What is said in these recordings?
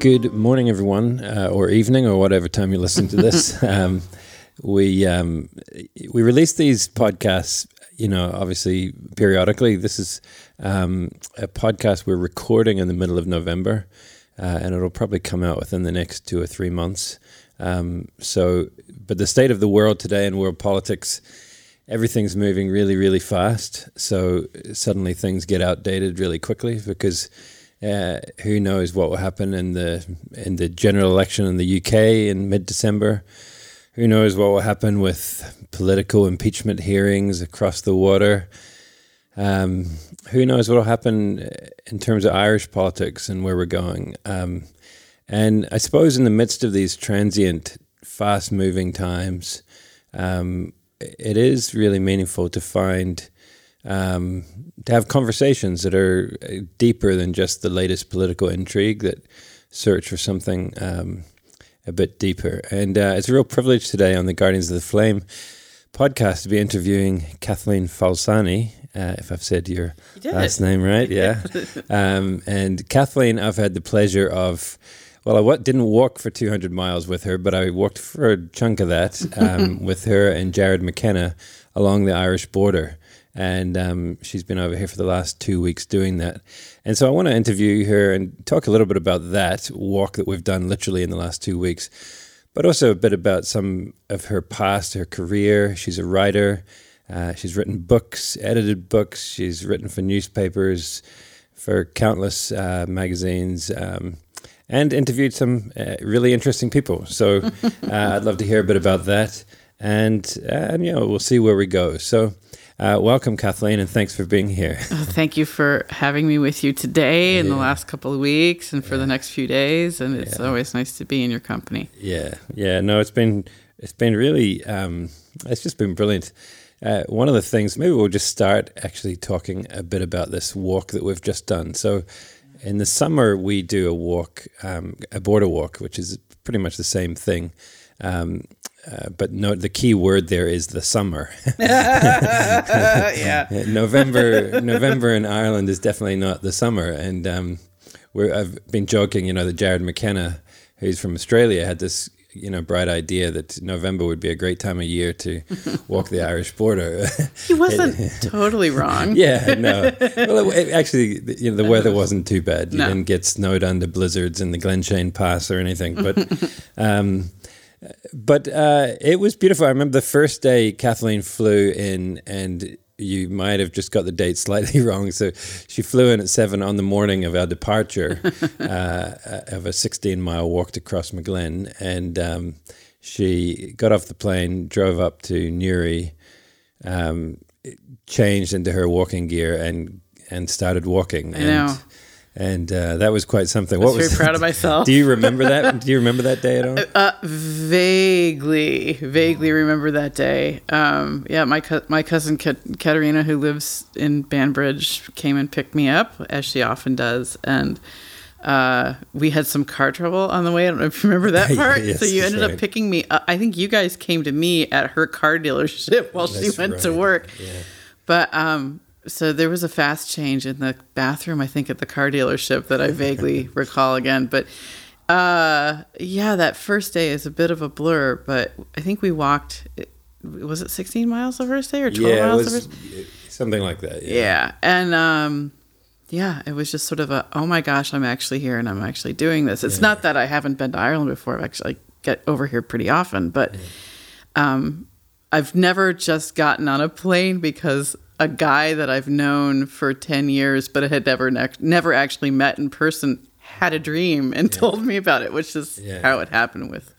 Good morning, everyone, uh, or evening, or whatever time you're listening to this. um, we um, we release these podcasts, you know, obviously periodically. This is um, a podcast we're recording in the middle of November, uh, and it'll probably come out within the next two or three months. Um, so, but the state of the world today and world politics, everything's moving really, really fast. So suddenly things get outdated really quickly because uh, who knows what will happen in the in the general election in the UK in mid December. Who knows what will happen with political impeachment hearings across the water. Um, who knows what will happen in terms of Irish politics and where we're going. Um, and I suppose in the midst of these transient, fast moving times, um, it is really meaningful to find um, to have conversations that are uh, deeper than just the latest political intrigue that search for something um, a bit deeper. And uh, it's a real privilege today on the Guardians of the Flame podcast to be interviewing Kathleen Falsani. Uh, if I've said your you last name right, yeah. um, and Kathleen, I've had the pleasure of. Well, I w- didn't walk for 200 miles with her, but I walked for a chunk of that um, with her and Jared McKenna along the Irish border and um, she's been over here for the last two weeks doing that. And so I want to interview her and talk a little bit about that walk that we've done literally in the last two weeks, but also a bit about some of her past, her career. She's a writer. Uh, she's written books, edited books. She's written for newspapers, for countless uh, magazines. Um, and interviewed some uh, really interesting people. So uh, I'd love to hear a bit about that, and and you know we'll see where we go. So uh, welcome, Kathleen, and thanks for being here. Oh, thank you for having me with you today and the last couple of weeks and for yeah. the next few days. And it's yeah. always nice to be in your company. Yeah, yeah. No, it's been it's been really um, it's just been brilliant. Uh, one of the things, maybe we'll just start actually talking a bit about this walk that we've just done. So, in the summer, we do a walk, um, a border walk, which is pretty much the same thing. Um, uh, but no, the key word there is the summer. yeah. November, November in Ireland is definitely not the summer, and um, I've been joking, you know, that Jared McKenna, who's from Australia, had this you know bright idea that November would be a great time of year to walk the Irish border. he wasn't totally wrong. yeah, no. Well, it, actually, you know, the weather wasn't too bad. You no. didn't get snowed under blizzards in the Glenshane Pass or anything, but. Um, but uh, it was beautiful. I remember the first day Kathleen flew in, and you might have just got the date slightly wrong. So she flew in at seven on the morning of our departure uh, of a 16 mile walk to Crossmaglen. And um, she got off the plane, drove up to Newry, um, changed into her walking gear, and and started walking. I know and uh, that was quite something. I was what was very proud of myself. do you remember that? do you remember that day at all? Uh, vaguely, vaguely remember that day. Um, yeah, my co- my cousin Katerina, who lives in Banbridge, came and picked me up as she often does, and uh, we had some car trouble on the way. I don't know if you remember that part. yes, so you ended right. up picking me up. I think you guys came to me at her car dealership while that's she went right. to work. Yeah. But um, so there was a fast change in the bathroom, I think, at the car dealership that I vaguely recall again. But uh, yeah, that first day is a bit of a blur. But I think we walked. Was it 16 miles the first day or 12 yeah, miles? Was, something like that. Yeah. yeah. and um, yeah, it was just sort of a oh my gosh, I'm actually here and I'm actually doing this. It's yeah. not that I haven't been to Ireland before. I've actually get over here pretty often, but um, I've never just gotten on a plane because a guy that I've known for 10 years but had never ne- never actually met in person had a dream and yeah. told me about it, which is yeah. how it happened with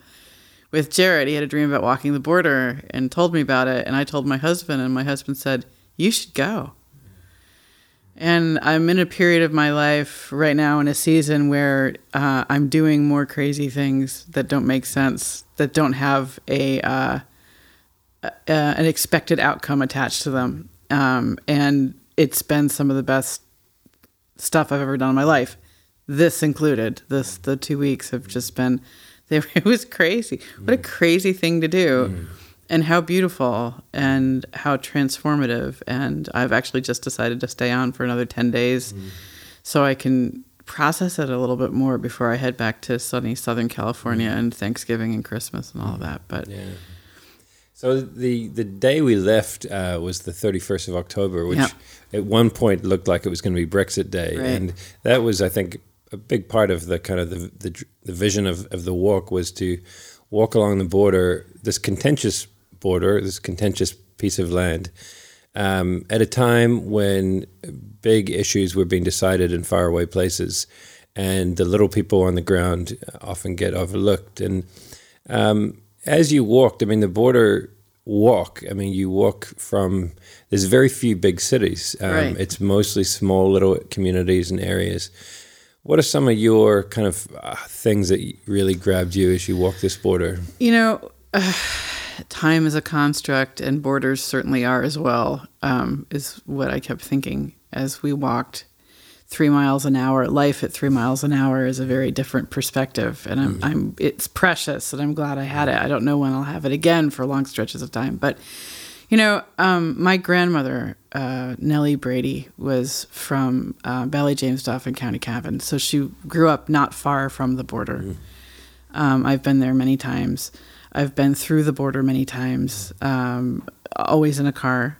with Jared. He had a dream about walking the border and told me about it and I told my husband and my husband said, "You should go." And I'm in a period of my life right now in a season where uh, I'm doing more crazy things that don't make sense, that don't have a uh, uh, an expected outcome attached to them. Um, and it's been some of the best stuff I've ever done in my life. This included. This the two weeks have just been. They, it was crazy. What a mm. crazy thing to do, mm. and how beautiful and how transformative. And I've actually just decided to stay on for another ten days, mm. so I can process it a little bit more before I head back to sunny Southern California and Thanksgiving and Christmas and all of that. But Yeah. So the the day we left uh, was the thirty first of October, which at one point looked like it was going to be Brexit Day, Right. and that was, I think, a big part of the kind of the the, the vision of, of the walk was to walk along the border, this contentious border, this contentious piece of land, um, at a time when big issues were being decided in faraway places, and the little people on the ground often get overlooked. And um, as you walked, I mean, the border walk. I mean, you walk from. There's very few big cities. Um, Right. It's mostly small little communities and areas. What are some of your kind of uh, things that really grabbed you as you walked this border? You know, uh, time is a construct, and borders certainly are as well. Um, is what I kept thinking as we walked three miles an hour. Life at three miles an hour is a very different perspective, and I'm, I'm it's precious, and I'm glad I had it. I don't know when I'll have it again for long stretches of time, but you know, um, my grandmother uh, Nellie Brady was from uh, Ballyjamesduff in County Cavan, so she grew up not far from the border. Um, I've been there many times. I've been through the border many times, um, always in a car.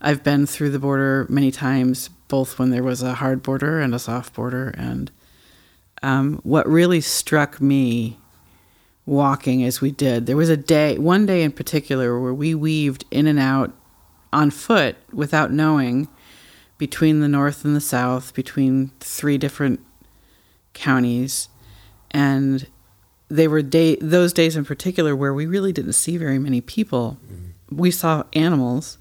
I've been through the border many times, both when there was a hard border and a soft border. And um, what really struck me walking as we did, there was a day, one day in particular, where we weaved in and out on foot without knowing between the north and the south, between three different counties. And they were day those days in particular where we really didn't see very many people. We saw animals,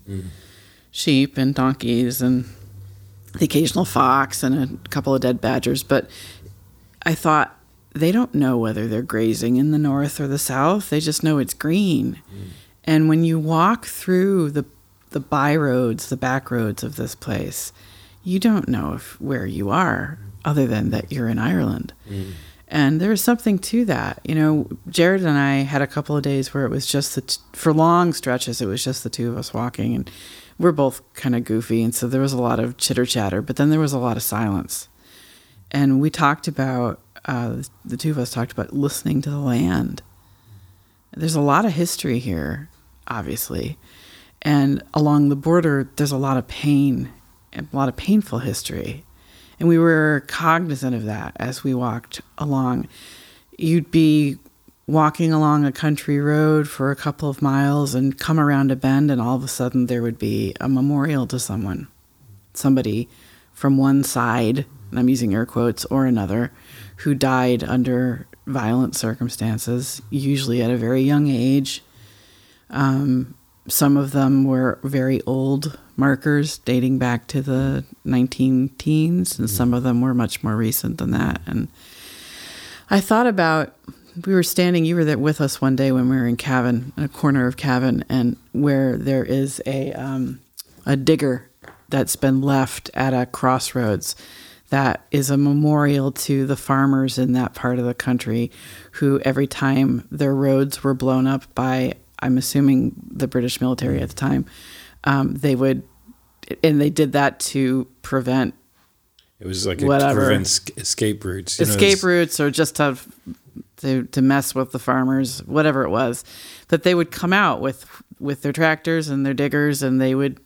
sheep and donkeys and the occasional fox and a couple of dead badgers, but I thought they don't know whether they're grazing in the north or the south. They just know it's green. Hmm. And when you walk through the the by roads, the back roads of this place, you don't know if where you are other than that you're in Ireland. Hmm. And there's something to that. You know, Jared and I had a couple of days where it was just the t- for long stretches it was just the two of us walking and we're both kind of goofy and so there was a lot of chitter chatter, but then there was a lot of silence. And we talked about uh, the two of us talked about listening to the land. There's a lot of history here, obviously. And along the border, there's a lot of pain, a lot of painful history. And we were cognizant of that as we walked along. You'd be walking along a country road for a couple of miles and come around a bend, and all of a sudden there would be a memorial to someone. Somebody from one side, and I'm using air quotes, or another, who died under violent circumstances, usually at a very young age. Um, some of them were very old markers dating back to the 19 teens, and some of them were much more recent than that. And I thought about we were standing, you were there with us one day when we were in Cavan, in a corner of Cavan, and where there is a, um, a digger that's been left at a crossroads that is a memorial to the farmers in that part of the country who every time their roads were blown up by i'm assuming the british military at the time um, they would and they did that to prevent It was like a Whatever. prevent escape routes. you know, escape it's- routes or just to, to to mess with the farmers whatever it was that they would come out with with their tractors and their diggers and they would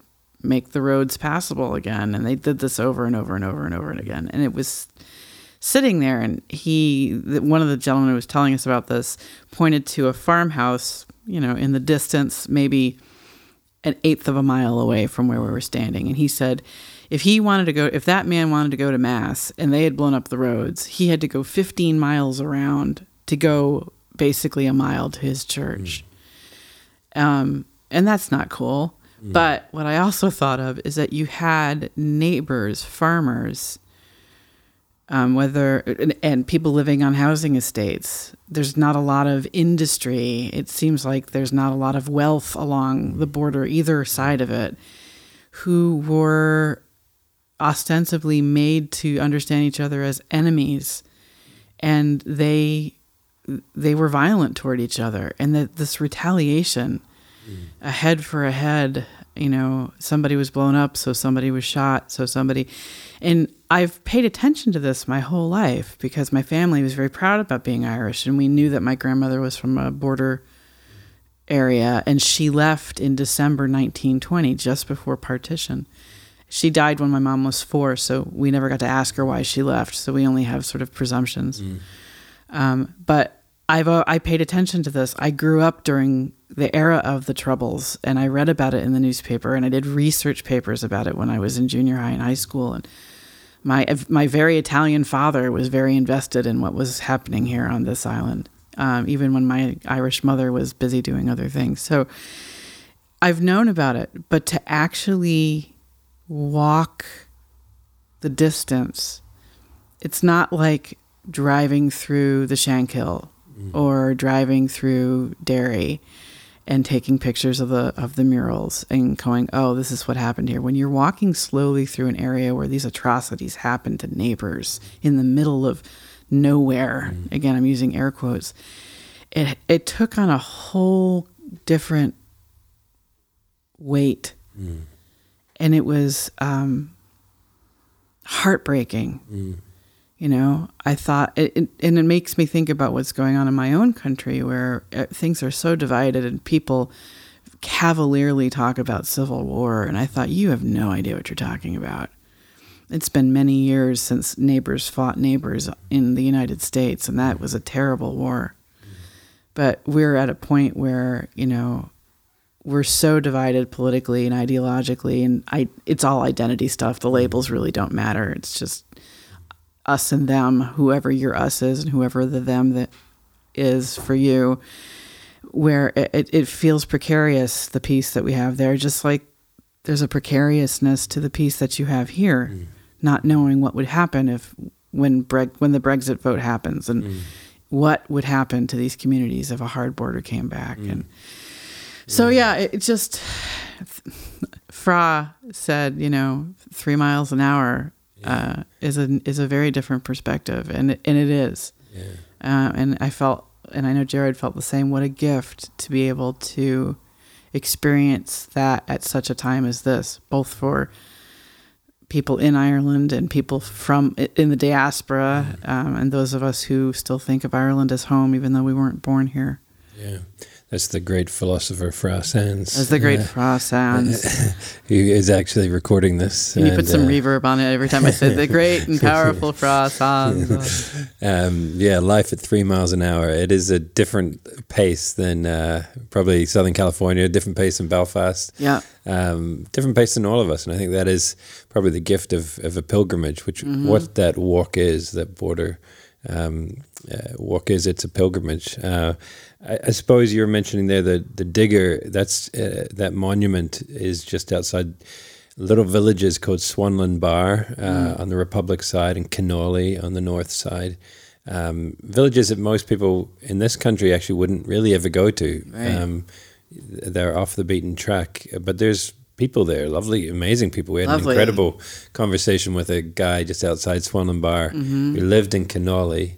make the roads passable again. And they did this over and over and over and over and again. And it was sitting there and he one of the gentlemen who was telling us about this pointed to a farmhouse you know in the distance maybe an eighth of a mile away from where we were standing. And he said if he wanted to go if that man wanted to go to mass and they had blown up the roads he had to go 15 miles around to go basically a mile to his church. Um, and that's not cool. But what i also thought of is that you had neighbors farmers um, whether and, and people living on housing estates. There's not a lot of industry. It seems like there's not a lot of wealth along the border, either side of it, who were ostensibly made to understand each other as enemies, and they they were violent toward each other, and that this retaliation, a head for a head, you know, somebody was blown up, so somebody was shot, so somebody. And I've paid attention to this my whole life because my family was very proud about being Irish, and we knew that my grandmother was from a border area, and she left in December 1920, just before partition. She died when my mom was four, so we never got to ask her why she left. So we only have sort of presumptions. Mm. Um, but I've uh, I paid attention to this. I grew up during the era of the Troubles, and I read about it in the newspaper, and I did research papers about it when I was in junior high and high school. And my my very Italian father was very invested in what was happening here on this island, um, even when my Irish mother was busy doing other things. So I've known about it, but to actually walk the distance, it's not like driving through the Shankill mm. or driving through Derry and taking pictures of the of the murals and going, "Oh, this is what happened here." When you're walking slowly through an area where these atrocities happen to neighbors in the middle of nowhere, mm. again, I'm using air quotes. It it took on a whole different weight, mm. and it was um, heartbreaking you know i thought it, it, and it makes me think about what's going on in my own country where uh, things are so divided and people cavalierly talk about civil war and i thought you have no idea what you're talking about. It's been many years since neighbors fought neighbors in the united states and that was a terrible war. But we're at a point where you know we're so divided politically and ideologically and I, it's all identity stuff. The labels really don't matter. It's just us and them, whoever your us is and whoever the them that is for you, where it, it feels precarious, the peace that we have there, just like there's a precariousness to the peace that you have here, Mm. not knowing what would happen if when Breg- when the Brexit vote happens and Mm. what would happen to these communities if a hard border came back. Mm. And so, yeah, it, it just, Fra said, you know, three miles an hour uh, is a is a very different perspective, and and it is. Yeah. Uh, and I felt, and I know Jared felt the same. What a gift to be able to experience that at such a time as this, both for people in Ireland and people from in the diaspora, um, and those of us who still think of Ireland as home, even though we weren't born here. Yeah. That's the great philosopher Fra Sands. As the great uh, Fra who is actually recording this. Can you put some uh, reverb on it every time I say the great and powerful Fra sounds? Um, yeah, life at three miles an hour. It is a different pace than uh, probably Southern California, different pace than Belfast, Yeah. um, different pace than all of us. And I think that is probably the gift of, of a pilgrimage, which Mm-hmm. what that walk is, that border um, uh, walk is. It's a pilgrimage. I, I suppose you were mentioning there the the digger. That's uh, that monument is just outside little villages called Swanlinbar uh, on the Republic side and Kinawley on the north side. Um, villages that most people in this country actually wouldn't really ever go to. Right. Um, they're off the beaten track, but there's people there, lovely, amazing people. We had Lovely. an incredible conversation with a guy just outside Swanlinbar Mm-hmm. who lived in Kinawley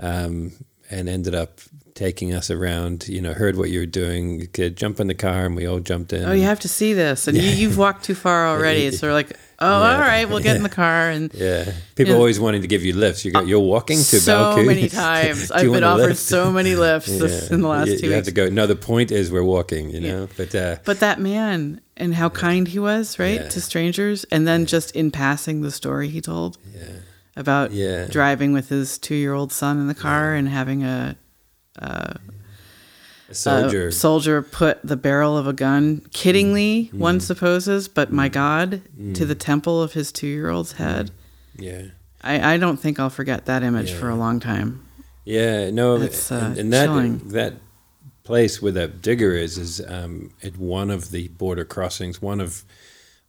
um, and ended up taking us around. You know, heard what you were doing. You could jump in the car, and we all jumped in. Oh, you have to see this, and you, you've walked too far already. It's sort of like, oh, all right, we'll get in the car, and Yeah, people Yeah. always wanting to give you lifts. You go, you're walking to so Belcoo. many times I've been offered lift? so many lifts this, in the last you, two you have to go. No, the point is we're walking. You know, but uh, But that man and how kind he was, right, Yeah. to strangers, and then just in passing the story he told yeah, about Yeah. driving with his two-year-old son in the car and having a, a soldier. a soldier put the barrel of a gun, kiddingly, Mm. one supposes, but my God, to the temple of his two-year-old's head. yeah. I, I don't think I'll forget that image for a long time. Yeah, no, It's, uh, and, and that chilling. that place where that digger is is um, at one of the border crossings, one of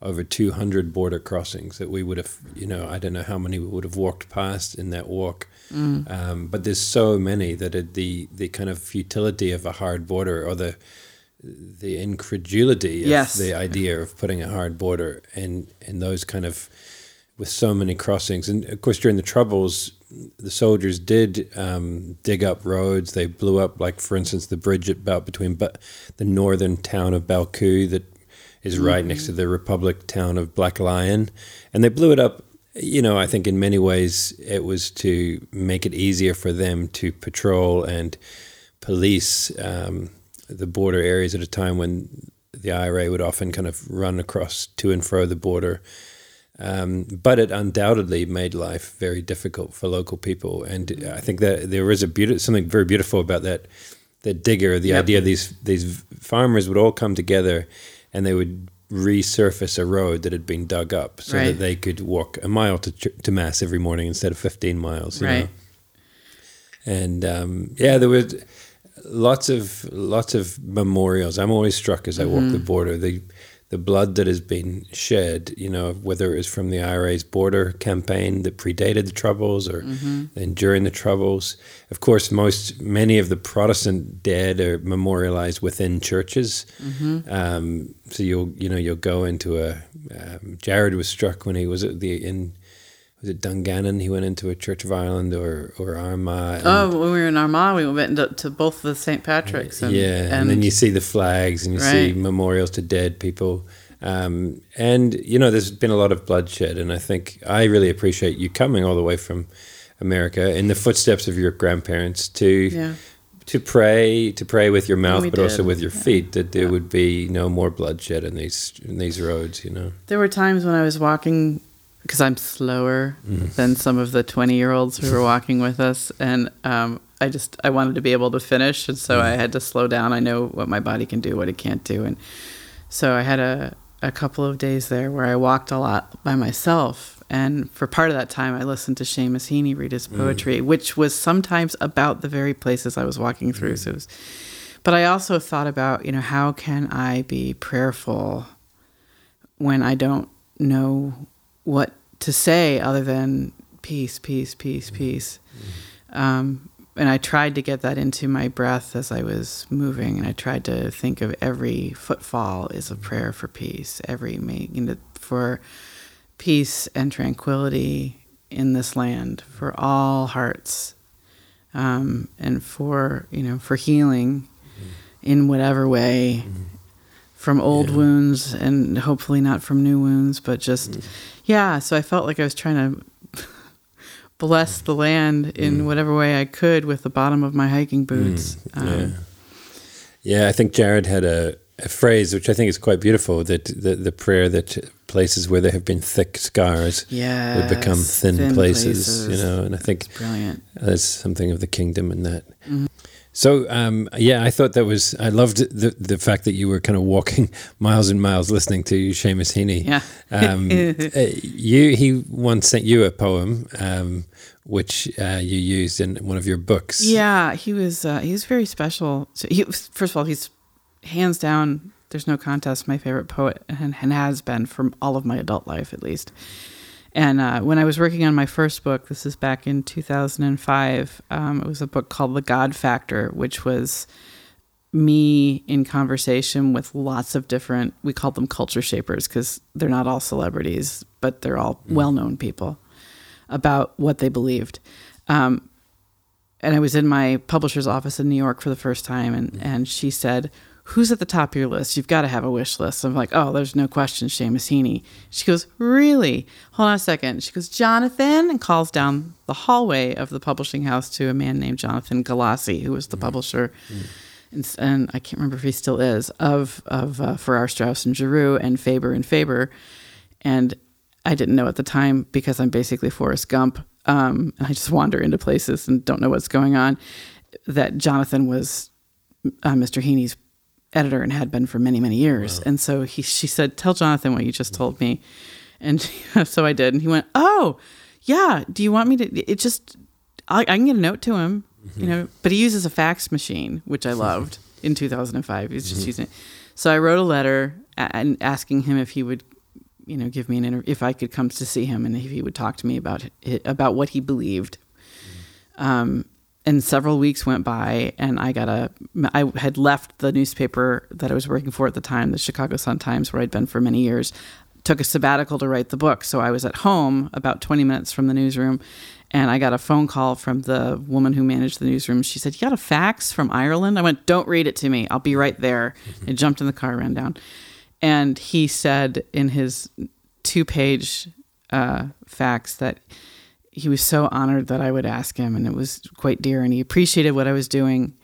over two hundred border crossings that we would have, you know, I don't know how many we would have walked past in that walk, Mm. um, but there's so many that it, the the kind of futility of a hard border or the the incredulity of Yes. the idea of putting a hard border and and those kind of with so many crossings and of course during the troubles the soldiers did um, dig up roads they blew up like for instance the bridge about between but the northern town of Belcoo that is right next to the Republic town of Blacklion, and they blew it up. You know, I think in many ways it was to make it easier for them to patrol and police um, the border areas at a time when the IRA would often kind of run across to and fro the border. Um, but it undoubtedly made life very difficult for local people, and I think that there is a beauty, something very beautiful about that. That digger, the Yep. idea these these farmers would all come together, and they would resurface a road that had been dug up, so Right. that they could walk a mile to to mass every morning instead of fifteen miles. You Right. Know? And um, yeah, there was lots of lots of memorials. I'm always struck as I walk Mm-hmm. the border. The the blood that has been shed, you know, whether it was from the IRA's border campaign that predated the Troubles or Mm-hmm. then during the Troubles. Of course, most many of the Protestant dead are memorialized within churches. Mm-hmm. Um, so you'll you know you'll go into a. Um, Jared was struck when he was at the in. Was it Dungannon? He went into a Church of Ireland or or Armagh. and- Oh, when we were in Armagh, we went into, to both the St. Patrick's. And, yeah, and, then you see the flags and you see memorials to dead people. Um, and, you know, there's been a lot of bloodshed. And I think I really appreciate you coming all the way from America in the footsteps of your grandparents to yeah, to pray, to pray with your mouth, but also with your Yeah. feet, that there Yeah. would be no more bloodshed in these in these roads, you know. there were times when I was walking because I'm slower mm. than some of the 20 year olds who were walking with us, and um, I just I wanted to be able to finish, and so I mm. had to slow down. I know what my body can do, what it can't do, and so I had a a couple of days there where I walked a lot by myself. And for part of that time, I listened to Seamus Heaney read his mm. poetry, which was sometimes about the very places I was walking through. So, it was, but I also thought about, you know, how can I be prayerful when I don't know what to say other than peace, peace, peace, mm-hmm. peace. Um, and I tried to get that into my breath as I was moving, and I tried to think of every footfall is a mm-hmm. prayer for peace, every making it for peace and tranquility in this land mm-hmm. for all hearts, um, and for you know for healing in whatever way from old Yeah. wounds and hopefully not from new wounds, but just yeah. So I felt like I was trying to bless the land in mm. whatever way I could with the bottom of my hiking mm, boots. yeah. Um, Yeah, I think Jared had a, a phrase which I think is quite beautiful that the, the prayer that places where there have been thick scars yeah, would become thin, places, you know, and I think brilliant. there's something of the kingdom in that. Mm-hmm. So um, yeah, I thought that was I loved the the fact that you were kind of walking miles and miles listening to Seamus Heaney. Yeah. um, uh, you he once sent you a poem um, which uh, you used in one of your books. Yeah, he was uh, he was very special. So he was, first of all, he's hands down. There's no contest. My favorite poet, and, and has been for all of my adult life, at least. And uh, when I was working on my first book, this is back in 2005. Um, it was a book called The God Factor, which was me in conversation with lots of different. We called them culture shapers because they're not all celebrities, but they're all well-known people about what they believed. Um, and I was in my publisher's office in New York for the first time, and, and she said, Who's at the top of your list? You've got to have a wish list. I'm like, Oh, there's no question, Seamus Heaney. She goes, Really? Hold on a second. She goes, Jonathan, and calls down the hallway of the publishing house to a man named Jonathan Galassi, who was the publisher. And, s- and I can't remember if he still is of of uh, Farrar Straus and Giroux and Faber and Faber, and I didn't know at the time because I'm basically Forrest Gump. Um, and I just wander into places and don't know what's going on. That Jonathan was uh, Mr. Heaney's editor and had been for many, many years. And so he, she said, "Tell Jonathan what you just told me." And so I did, and he went, "Oh, yeah. Do you want me to? It just I, I can get a note to him, you mm-hmm. know." But he uses a fax machine, which I loved in 2005. He's just mm-hmm. using it. So I wrote a letter a- and asking him if he would you know, give me an interview if I could come to see him and if he would talk to me about it, about what he believed. Mm-hmm. Um, and several weeks went by, and I got a. I had left the newspaper that I was working for at the time, the Chicago Sun Times, where I'd been for many years. Took a sabbatical to write the book, so I was at home about twenty minutes from the newsroom, and I got a phone call from the woman who managed the newsroom. She said, "You got a fax from Ireland?" I went, "Don't read it to me. I'll be right there." I jumped in the car, ran down and he said in his two page uh, fax that he was so honored that I would ask him, and it was quite dear, and he appreciated what I was doing,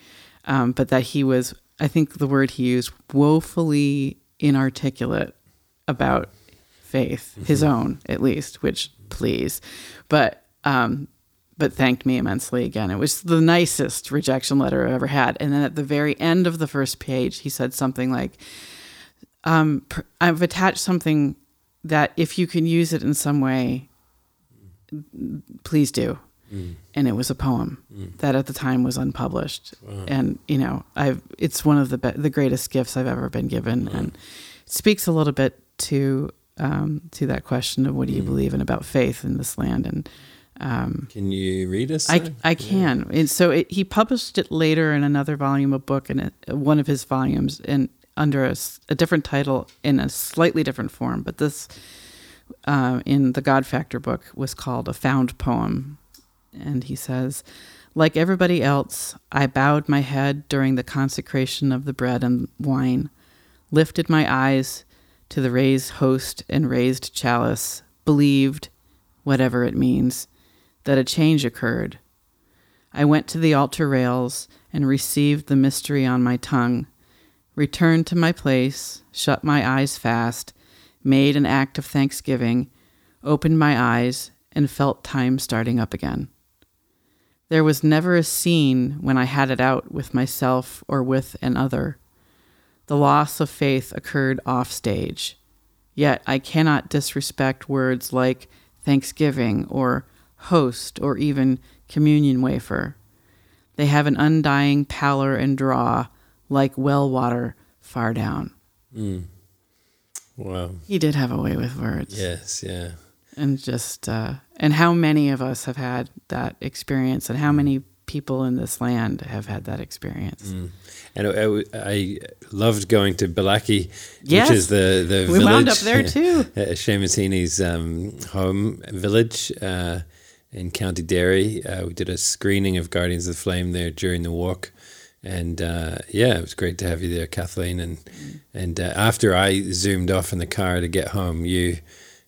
um, but that he was, I think the word he used, woefully inarticulate about faith, his own at least, which please, but um, but thanked me immensely again. It was the nicest rejection letter I've ever had. And then at the very end of the first page, he said something like, um, pr- I've attached something that if you can use it in some way, please do. And it was a poem that at the time was unpublished. And, you know, I've, it's one of the, be- the greatest gifts I've ever been given. And speaks a little bit to, um, to that question of what do you believe in about faith in this land. And, um, Can you read us? I. I can. And so it, he published it later in another volume of book, and one of his volumes, and under a different title in a slightly different form. But this, uh, in the God Factor book, was called a found poem, and he says, like everybody else, I bowed my head during the consecration of the bread and wine, lifted my eyes to the raised host and raised chalice, believed, whatever it means, that a change occurred. I went to the altar rails and received the mystery on my tongue, returned to my place, shut my eyes fast, made an act of thanksgiving, opened my eyes, and felt time starting up again. There was never a scene when I had it out with myself or with another. The loss of faith occurred off stage. Yet I cannot disrespect words like thanksgiving or host or even communion wafer. They have an undying pallor and draw like well water far down. Mm. Wow. He did have a way with words. Yes. Yeah. And just, uh, and how many of us have had that experience and how many people in this land have had that experience? And I, I- I loved going to Bellaghy, Yes. which is the the We village. wound up there too. Heaney's um, home village uh, in County Derry. Uh, we did a screening of Guardians of the Flame there during the walk, and uh, yeah, it was great to have you there, Kathleen. And and uh, after I zoomed off in the car to get home, you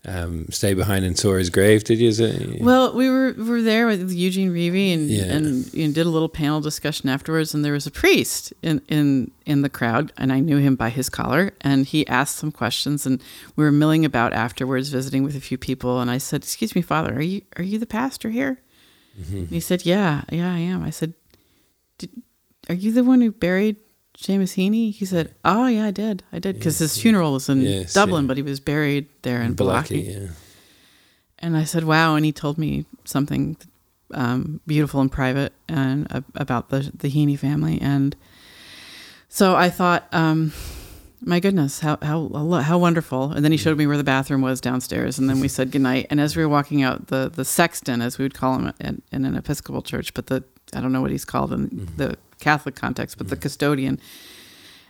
um, stayed behind in Sora's grave. Did you? It- Well, we were we were there with Eugene Reavey and Yeah. and you know, did a little panel discussion afterwards, and there was a priest in in in the crowd, and I knew him by his collar, and he asked some questions, and we were milling about afterwards, visiting with a few people, and I said, "Excuse me, Father, are you are you the pastor here?" And he said, "Yeah, yeah, I am." I said, "Are you the one who buried?" Seamus Heaney, he said, "Oh yeah, I did, I did," because his funeral was in Yes, Dublin, yeah. but he was buried there in Bellaghy, Bellaghy. yeah. And I said, "Wow!" And he told me something um, beautiful and private and uh, about the the Heaney family. And so I thought, um, "My goodness, how how how wonderful!" And then he showed me where the bathroom was downstairs. And then we said goodnight. And as we were walking out, the the sexton, as we would call him in, in an Episcopal church, but the I don't know what he's called in the Catholic context, but the custodian.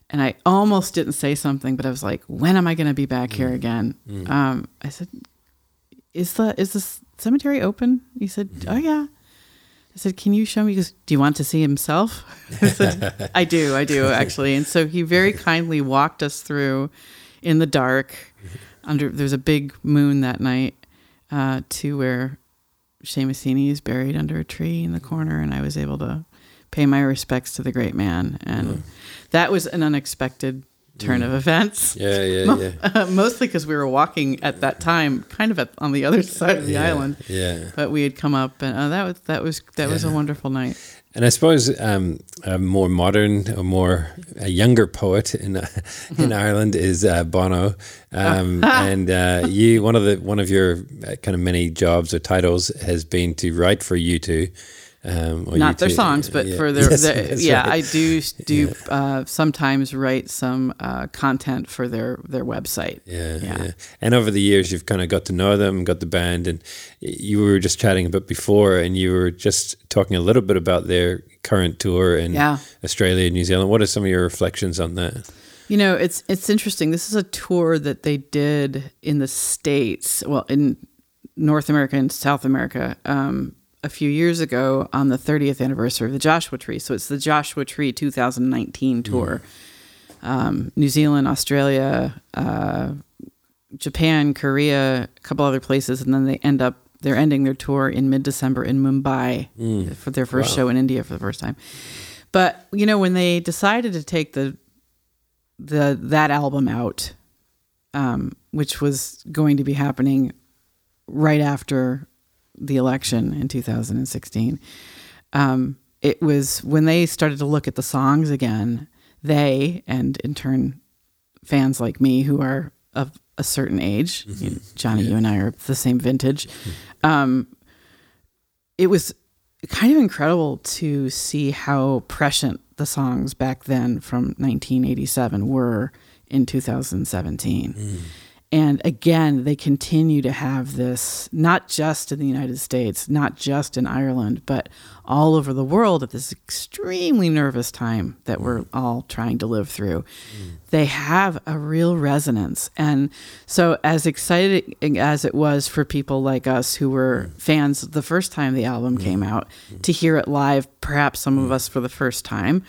And I almost didn't say something, but I was like, "When am I going to be back here again?" Um, I said, is the is the cemetery open? He said, oh yeah. I said, can you show me? He goes, do you want to see himself? I said, I do, I do actually. And so he very kindly walked us through in the dark. Under there's a big moon that night uh, to where Seamus Heaney is buried under a tree in the corner, and I was able to pay my respects to the great man, and that was an unexpected turn of events. Yeah, yeah, yeah. Uh, mostly because we were walking at that time, kind of at, on the other side of the yeah, island. Yeah. But we had come up, and uh, that was that was that was a wonderful night. And I suppose um, a more modern, a more a younger poet in in Ireland is uh, Bono, um, and uh, you one of the one of your uh, kind of many jobs or titles has been to write for U2. Um, or Not their songs, but Yeah. for their, Yes, their- yeah, right. I do do uh, sometimes write some uh, content for their their website. Yeah, Yeah. yeah, And over the years, you've kind of got to know them, got the band, and you were just chatting a bit before, and you were just talking a little bit about their current tour in Yeah. Australia and New Zealand. What are some of your reflections on that? You know, it's it's interesting. This is a tour that they did in the states, well, in North America and South America, um, a few years ago on the 30th anniversary of the Joshua Tree. So it's the Joshua Tree 2019 tour, um, New Zealand, Australia, uh, Japan, Korea, a couple other places, and then they end up they're ending their tour in mid December in Mumbai for their first Wow. show in India for the first time. But you know when they decided to take the the that album out, um, which was going to be happening right after the election in 2016. Um, it was when they started to look at the songs again, they, and in turn, fans like me who are of a certain age, you know, Johnny, you and I are the same vintage. Um, it was kind of incredible to see how prescient the songs back then from 1987 were in 2017. And again, they continue to have this, not just in the United States, not just in Ireland, but all over the world at this extremely nervous time that we're all trying to live through. They have a real resonance. And so, as exciting as it was for people like us who were fans the first time the album came out, to hear it live, perhaps some of us for the first time,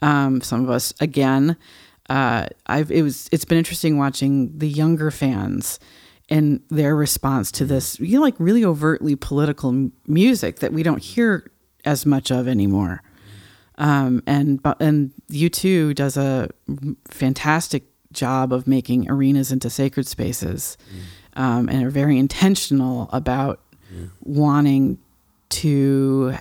um, some of us again uh, I've it was it's been interesting watching the younger fans and their response to this, you know, like really overtly political m- music that we don't hear as much of anymore. Um, and and U2 does a fantastic job of making arenas into sacred spaces, um, and are very intentional about wanting to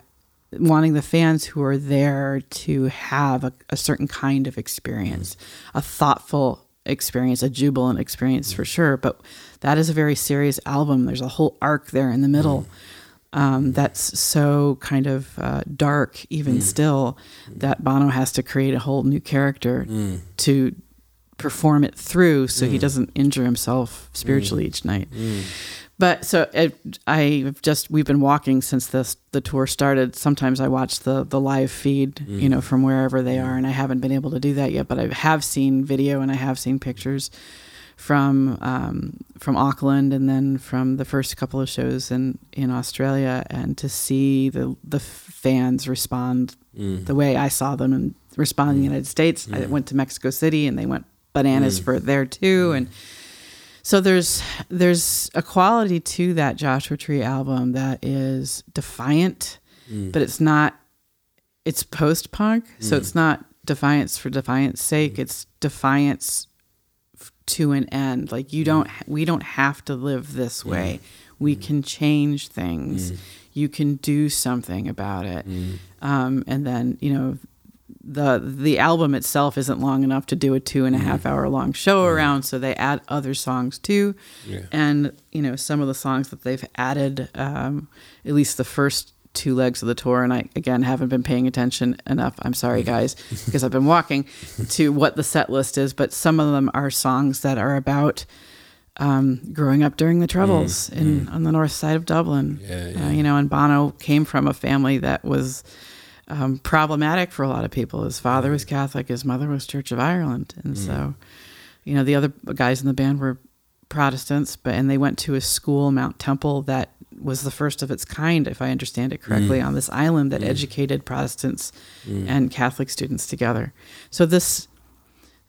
wanting the fans who are there to have a, a certain kind of experience, mm. a thoughtful experience, a jubilant experience for sure. But that is a very serious album. There's a whole arc there in the middle mm. um, that's so kind of uh, dark, even mm. still, that Bono has to create a whole new character to perform it through so he doesn't injure himself spiritually each night. But so it, I've just we've been walking since this the tour started. Sometimes I watch the the live feed, you know, mm. from wherever they are, and I haven't been able to do that yet. But I have seen video and I have seen pictures from um, from Auckland and then from the first couple of shows in in Australia, and to see the the fans respond mm. the way I saw them and respond in the mm. United States. I went to Mexico City and they went bananas for there too, and so there's there's a quality to that Joshua Tree album that is defiant, mm. but it's not. It's post punk, so mm. it's not defiance for defiance sake. Mm. It's defiance to an end. Like you don't, we don't have to live this way. We can change things. You can do something about it. Um, and then you know the the album itself isn't long enough to do a two and a half hour long show around, so they add other songs too. Yeah. And you know some of the songs that they've added, um, at least the first two legs of the tour, and I again haven't been paying attention enough. I'm sorry, guys, because I've been walking to what the set list is, but some of them are songs that are about. Um, growing up during the Troubles in on the north side of Dublin, Yeah, Uh, you know, and Bono came from a family that was um, problematic for a lot of people. His father was Catholic, his mother was Church of Ireland, and mm. so, you know, the other guys in the band were Protestants, but and they went to a school, Mount Temple, that was the first of its kind, if I understand it correctly, mm. on this island that mm. educated Protestants and Catholic students together. So this.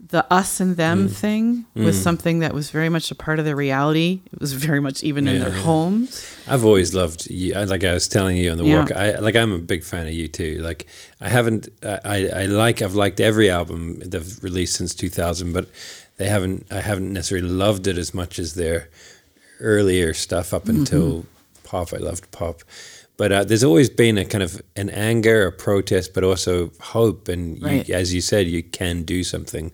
The us and them mm. thing was mm. something that was very much a part of their reality. It was very much even in their yeah. homes. I've always loved you. Like I was telling you on the Yeah. walk, I like. I'm a big fan of U2. Like I haven't. I, I I like. I've liked every album they've released since 2000, but they haven't. I haven't necessarily loved it as much as their earlier stuff up mm-hmm. until pop. I loved pop, but uh, there's always been a kind of an anger, a protest, but also hope. And you, Right. as you said, you can do something.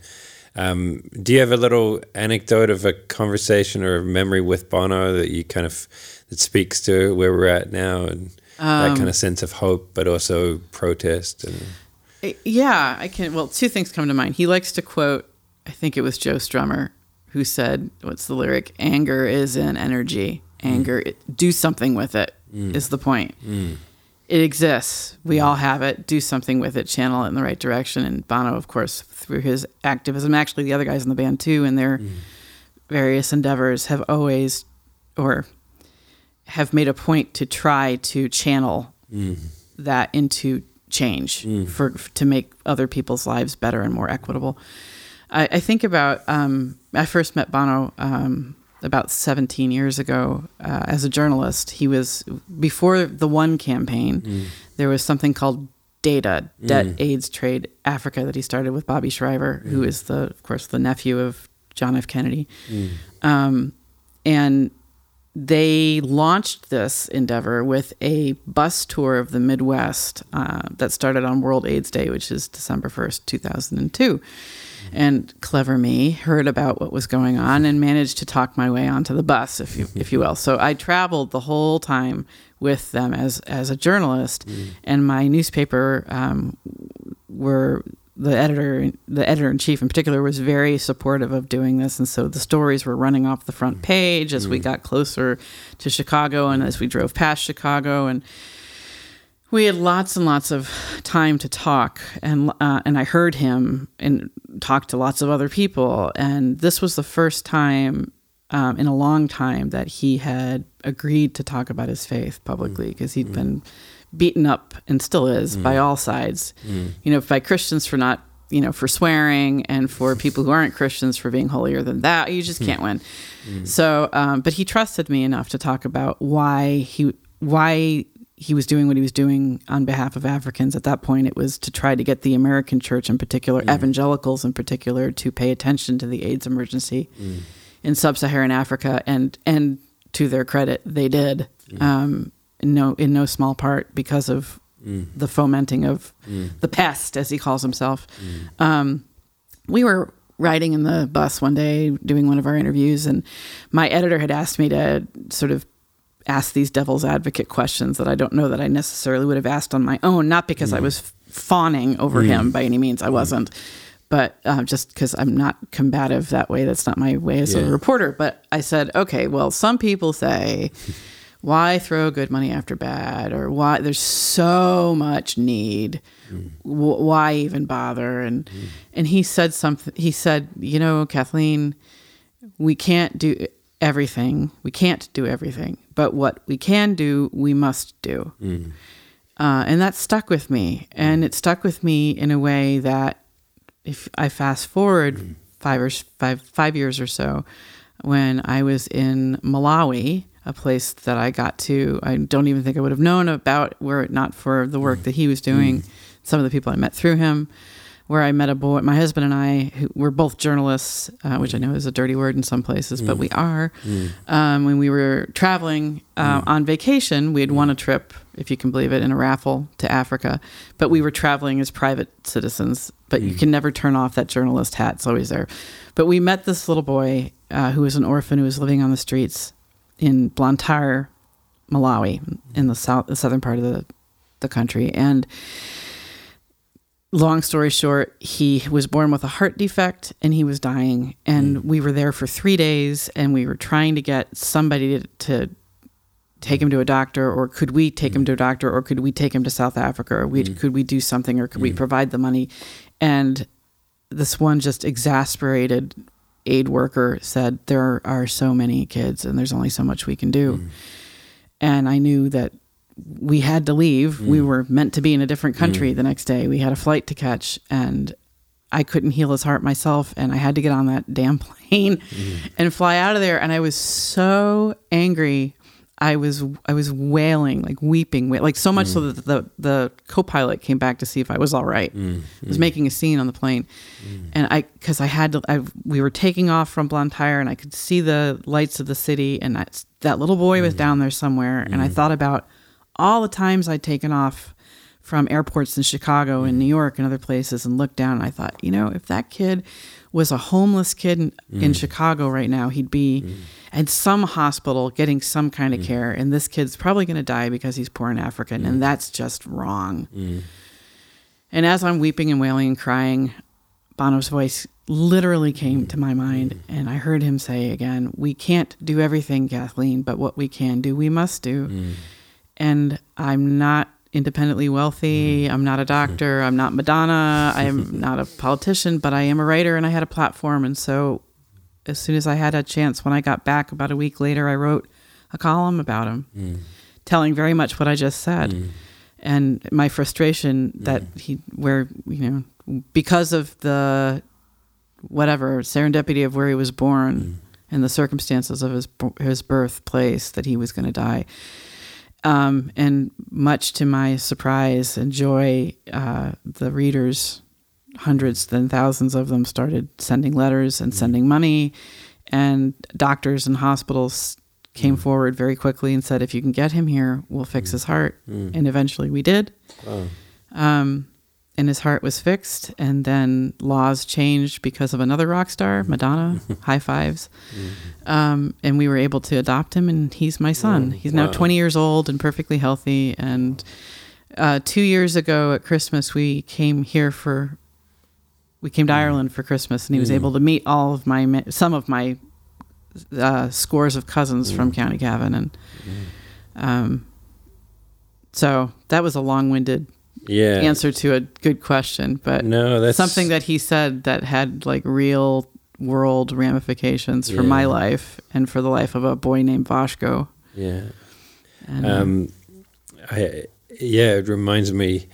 Um, do you have a little anecdote of a conversation or a memory with Bono that you kind of that speaks to where we're at now and that kind of sense of hope, but also protest and Yeah, I can. Well, two things come to mind. He likes to quote, I think it was Joe Strummer who said, What's the lyric? Anger is an energy. Anger, it, do something with it, Mm. is the point. Mm. It exists. We mm. all have it. Do something with it, channel it in the right direction. And Bono, of course, through his activism, actually, the other guys in the band too, in their various endeavors, have always or have made a point to try to channel that into change for to make other people's lives better and more equitable. I, I think about um, I first met Bono um, about 17 years ago uh, as a journalist. He was before the One campaign. Mm. There was something called DATA, Debt, AIDS, Trade, Africa, that he started with Bobby Shriver, who is the, of course, the nephew of John F. Kennedy. Um, and they launched this endeavor with a bus tour of the Midwest uh, that started on World AIDS Day, which is December 1st, 2002. And clever me heard about what was going on and managed to talk my way onto the bus, if you if you will. So I traveled the whole time with them as as a journalist, mm. and my newspaper um, were the editor the editor in chief in particular was very supportive of doing this. And so the stories were running off the front mm. page as we mm. got closer to Chicago and as we drove past Chicago. And we had lots and lots of time to talk and uh, and I heard him and talked to lots of other people and this was the first time um, in a long time that he had agreed to talk about his faith publicly because he'd been beaten up and still is by all sides. You know, by Christians for not, you know, for swearing and for people who aren't Christians for being holier than that. You just can't win. So, um, but he trusted me enough to talk about why he why he was doing what he was doing on behalf of Africans. At that point, it was to try to get the American church, in particular, mm. evangelicals in particular, to pay attention to the AIDS emergency mm. in sub-Saharan Africa, and and to their credit, they did. Mm. Um, in no in no small part because of the fomenting of the pest, as he calls himself. Um, we were riding in the bus one day doing one of our interviews, and my editor had asked me to sort of ask these devil's advocate questions that I don't know that I necessarily would have asked on my own, not because I mm. was fawning over him mm. by any means. I mm. wasn't. But uh, just because I'm not combative that way, that's not my way as a reporter. But I said, okay, well, some people say, why throw good money after bad or why there's so much need w- why even bother and and he said something he said you know kathleen we can't do everything. We can't do everything but what we can do we must do. Hmm. Uh, and that stuck with me. And it stuck with me in a way that if i fast forward hmm. five or five five years or so when i was in malawi a place that i got to i don't even think i would have known about were it not for the work hmm. that he was doing some of the people i met through him where i met a boy my husband and i who were both journalists uh, which i know is a dirty word in some places but we are. Um, when we were traveling uh, on vacation we had won a trip if you can believe it in a raffle to africa but we were traveling as private citizens but you can never turn off that journalist hat it's always there. But we met this little boy uh, who was an orphan who was living on the streets in blantyre malawi in the south the southern part of the, the country and long story short, he was born with a heart defect and he was dying. And hmm. we were there for three days and we were trying to get somebody to, to take him to a doctor or could we take him hmm. to a doctor or could we take him to South Africa or we, hmm. could we do something or could we provide the money? And this one just exasperated aid worker said, There are so many kids and there's only so much we can do. And I knew that we had to leave. We hmm. were meant to be in a different hmm. country the next day. We had a flight to catch, and I couldn't heal his heart myself. And I had to get on that damn plane hmm. and fly out of there. And I was so angry. I was I was wailing, like weeping, like so much so that the the co-pilot came back to see if I was all right. Was making a scene on the plane, and I because I had to. I, we were taking off from Blantyre, and I could see the lights of the city, and that that little boy was down there somewhere. And I thought about all the times I'd taken off from airports in Chicago and New York and other places and looked down and I thought, you know, if that kid was a homeless kid in, in mm. Chicago right now, he'd be mm. at some hospital getting some kind of mm. care and this kid's probably going to die because he's poor and African and that's just wrong. And as I'm weeping and wailing and crying, Bono's voice literally came to my mind and I heard him say again, we can't do everything, Kathleen, but what we can do, we must do and I'm not independently wealthy. Mm-hmm. I'm not a doctor. I'm not Madonna. I'm not a politician, but I am a writer and I had a platform. And so, as soon as I had a chance, when I got back about a week later, I wrote a column about him, mm. telling very much what I just said. Mm. And my frustration mm. that he, where, you know, because of the whatever serendipity of where he was born and the circumstances of his his birthplace that he was going to die. Um, and much to my surprise and joy, uh, the readers, hundreds then thousands of them, started sending letters and sending money, and doctors and hospitals came forward very quickly and said, "If you can get him here, we'll fix his heart." And eventually, we did. Um, and his heart was fixed, and then laws changed because of another rock star, Madonna. high fives, um, and we were able to adopt him, and he's my son. He's now 20 years old and perfectly healthy. And uh, two years ago at Christmas, we came here for we came to Ireland for Christmas, and he was able to meet all of my some of my uh, scores of cousins from County Cavan, and um, so that was a long-winded Yeah. answer to a good question, but No, that's something that he said that had like real world ramifications for my life and for the life of a boy named Vashko. Yeah. And, uh, Um, I, yeah, it reminds me.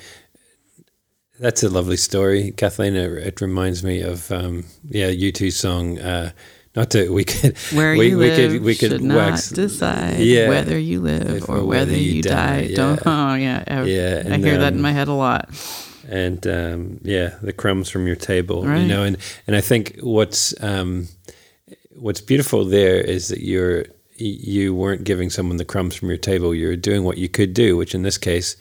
That's a lovely story, Kathleen. It, it reminds me of um, yeah, U2 song. Uh, not to we could where we, you we live could we could should wax not decide Yeah. whether you live or, whether you die. Don't. Oh yeah, I, Yeah, I and, hear that in my head a lot. and um, yeah, the crumbs from your table, you know, and and I think what's um, what's beautiful there is that you're you weren't giving someone the crumbs from your table. You're doing what you could do, which in this case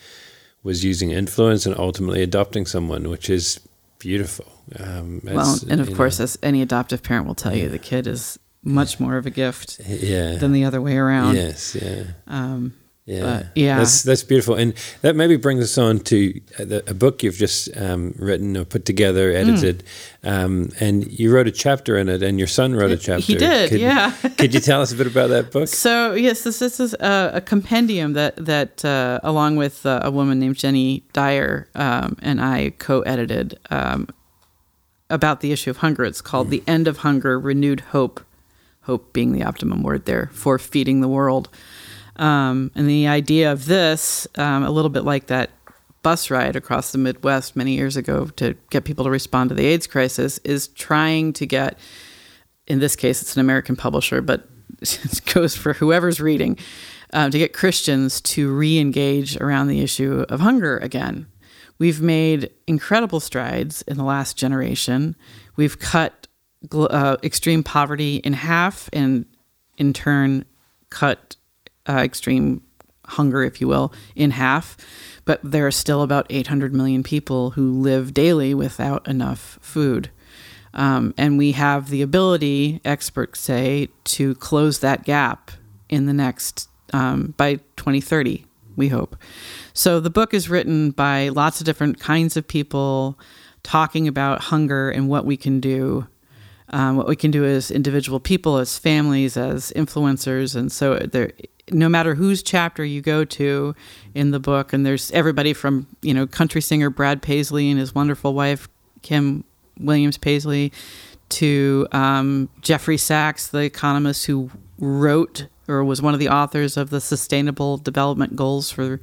was using influence and ultimately adopting someone, which is beautiful. Um, Well, and of course, as any adoptive parent will tell you, the kid is much more of a gift yeah, than the other way around. yes, yeah. Um, Yeah, yeah. that's that's beautiful, and that maybe brings us on to a, the- a book you've just um, written or put together, Hmm. edited, um, and you wrote a chapter in it, and your son wrote a chapter. He did, Could, yeah. could you tell us a bit about that book? So yes, this, this is a, a compendium that that uh, along with uh, a woman named Jenny Dyer um, and I co-edited um, about the issue of hunger. It's called "The End of Hunger: Renewed Hope." Hope being the optimum word there for feeding the world. Um, and the idea of this, um, a little bit like that bus ride across the Midwest many years ago to get people to respond to the AIDS crisis, is trying to get in this case, it's an American publisher, but it goes for whoever's reading, uh, to get Christians to re engage around the issue of hunger again. We've made incredible strides in the last generation. We've cut uh, extreme poverty in half and, in turn, cut uh, extreme hunger, if you will, in half. But there are still about 800 million people who live daily without enough food. Um, and we have the ability, experts say, to close that gap in the next, um, by 2030, we hope. So the book is written by lots of different kinds of people talking about hunger and what we can do. Um, what we can do as individual people, as families, as influencers, and so there. No matter whose chapter you go to in the book, and there's everybody from you know country singer Brad Paisley and his wonderful wife Kim Williams Paisley to um, Jeffrey Sachs, the economist who wrote or was one of the authors of the Sustainable Development Goals for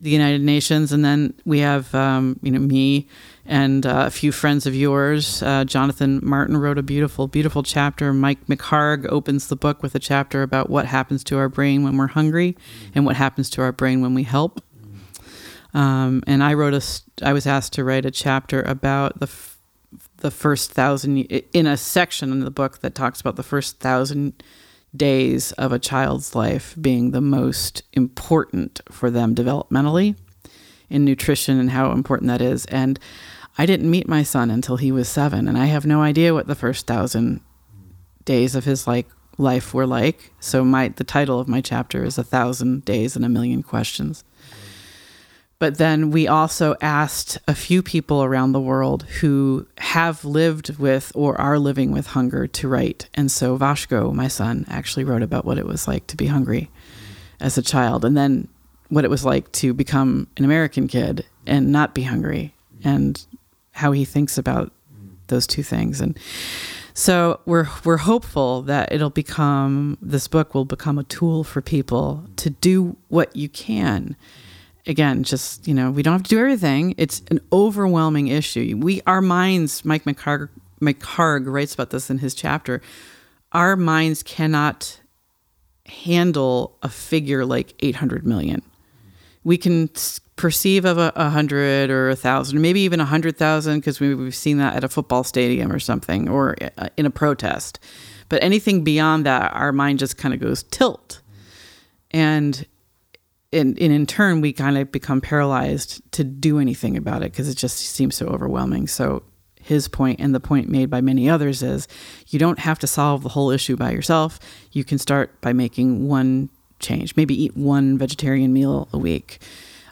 the United Nations, and then we have um, you know me and uh, a few friends of yours. Uh, Jonathan Martin wrote a beautiful, beautiful chapter. Mike McHargue opens the book with a chapter about what happens to our brain when we're hungry, and what happens to our brain when we help. Um, and I wrote a. I was asked to write a chapter about the f- the first thousand in a section in the book that talks about the first thousand days of a child's life being the most important for them developmentally in nutrition and how important that is. And I didn't meet my son until he was seven, and I have no idea what the first thousand days of his like life were like. So my the title of my chapter is a thousand days and a million questions. But then we also asked a few people around the world who have lived with or are living with hunger to write. And so Vashko, my son, actually wrote about what it was like to be hungry as a child and then what it was like to become an American kid and not be hungry and how he thinks about those two things. And so we're we're hopeful that it'll become this book will become a tool for people to do what you can again, just you know, we don't have to do everything. It's an overwhelming issue. We, our minds, Mike McHargue Mike Harg writes about this in his chapter. Our minds cannot handle a figure like 800 million. We can perceive of a, a hundred or a thousand, maybe even a hundred thousand, because we, we've seen that at a football stadium or something, or uh, in a protest. But anything beyond that, our mind just kind of goes tilt, and in, and in turn, we kind of become paralyzed to do anything about it because it just seems so overwhelming. So his point and the point made by many others is you don't have to solve the whole issue by yourself. You can start by making one change, maybe eat one vegetarian meal a week.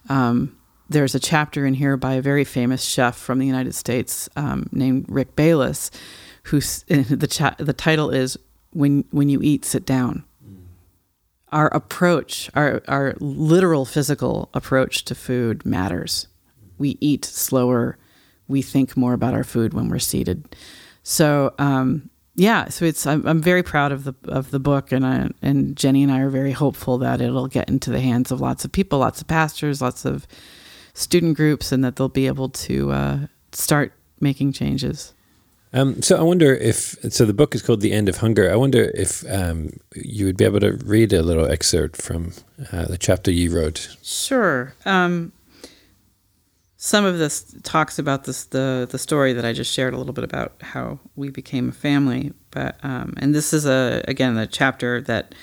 Um, there's a chapter in here by a very famous chef from the United States um, named Rick Bayless, who's the cha- the title is "When When You Eat, Sit Down." Our approach, our our literal physical approach to food matters. We eat slower. We think more about our food when we're seated. So um, yeah, so it's I'm, I'm very proud of the of the book, and I, and Jenny and I are very hopeful that it'll get into the hands of lots of people, lots of pastors, lots of student groups, and that they'll be able to uh, start making changes. Um, so I wonder if so. The book is called "The End of Hunger." I wonder if um, you would be able to read a little excerpt from uh, the chapter you wrote. Sure. Um, some of this talks about this the the story that I just shared a little bit about how we became a family. But um, and this is a again a chapter that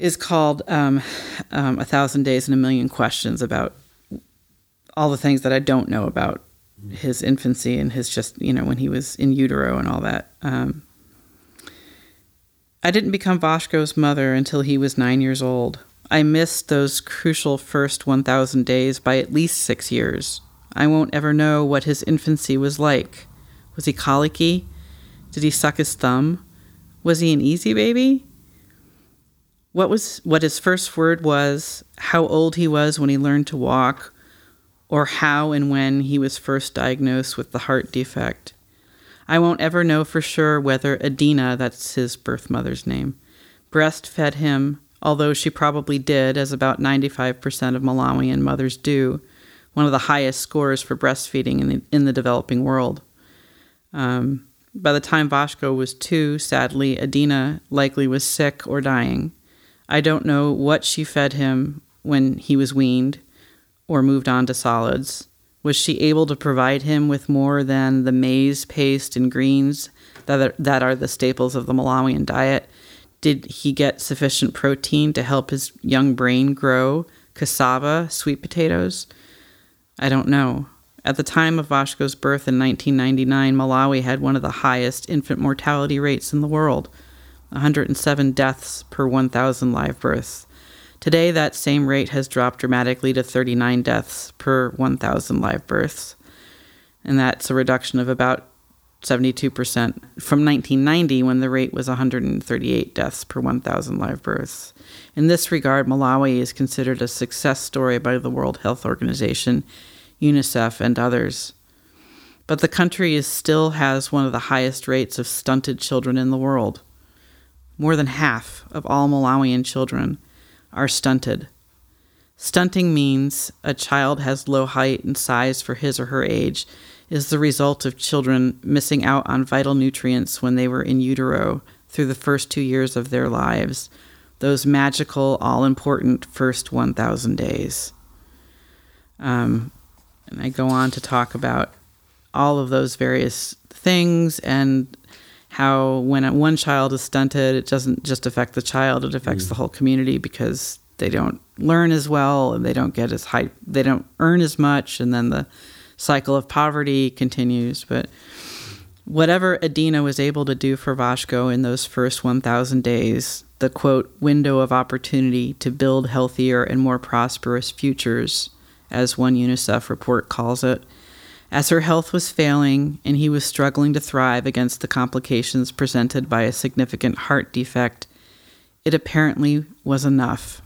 is called um, um, "A Thousand Days and a Million Questions" about all the things that I don't know about his infancy and his just you know when he was in utero and all that. Um, I didn't become Vashko's mother until he was nine years old. I missed those crucial first 1,000 days by at least six years. I won't ever know what his infancy was like. Was he colicky? Did he suck his thumb? Was he an easy baby? What was what his first word was, how old he was when he learned to walk, or how and when he was first diagnosed with the heart defect. I won't ever know for sure whether Adina, that's his birth mother's name, breastfed him although she probably did, as about 95% of Malawian mothers do, one of the highest scores for breastfeeding in the, in the developing world. Um, by the time Vashko was two, sadly, Adina likely was sick or dying. I don't know what she fed him when he was weaned or moved on to solids. Was she able to provide him with more than the maize paste and greens that are, that are the staples of the Malawian diet? Did he get sufficient protein to help his young brain grow? Cassava, sweet potatoes? I don't know. At the time of Vashko's birth in 1999, Malawi had one of the highest infant mortality rates in the world 107 deaths per 1,000 live births. Today, that same rate has dropped dramatically to 39 deaths per 1,000 live births. And that's a reduction of about 72% from 1990 when the rate was 138 deaths per 1,000 live births. In this regard, Malawi is considered a success story by the World Health Organization, UNICEF, and others. But the country is, still has one of the highest rates of stunted children in the world. More than half of all Malawian children are stunted. Stunting means a child has low height and size for his or her age is the result of children missing out on vital nutrients when they were in utero through the first two years of their lives, those magical, all important first 1,000 days. Um, and I go on to talk about all of those various things and how when one child is stunted, it doesn't just affect the child, it affects mm. the whole community because they don't learn as well and they don't get as high, they don't earn as much, and then the cycle of poverty continues. But whatever Adina was able to do for Vashko in those first 1,000 days, the quote, window of opportunity to build healthier and more prosperous futures, as one UNICEF report calls it, as her health was failing and he was struggling to thrive against the complications presented by a significant heart defect, it apparently was enough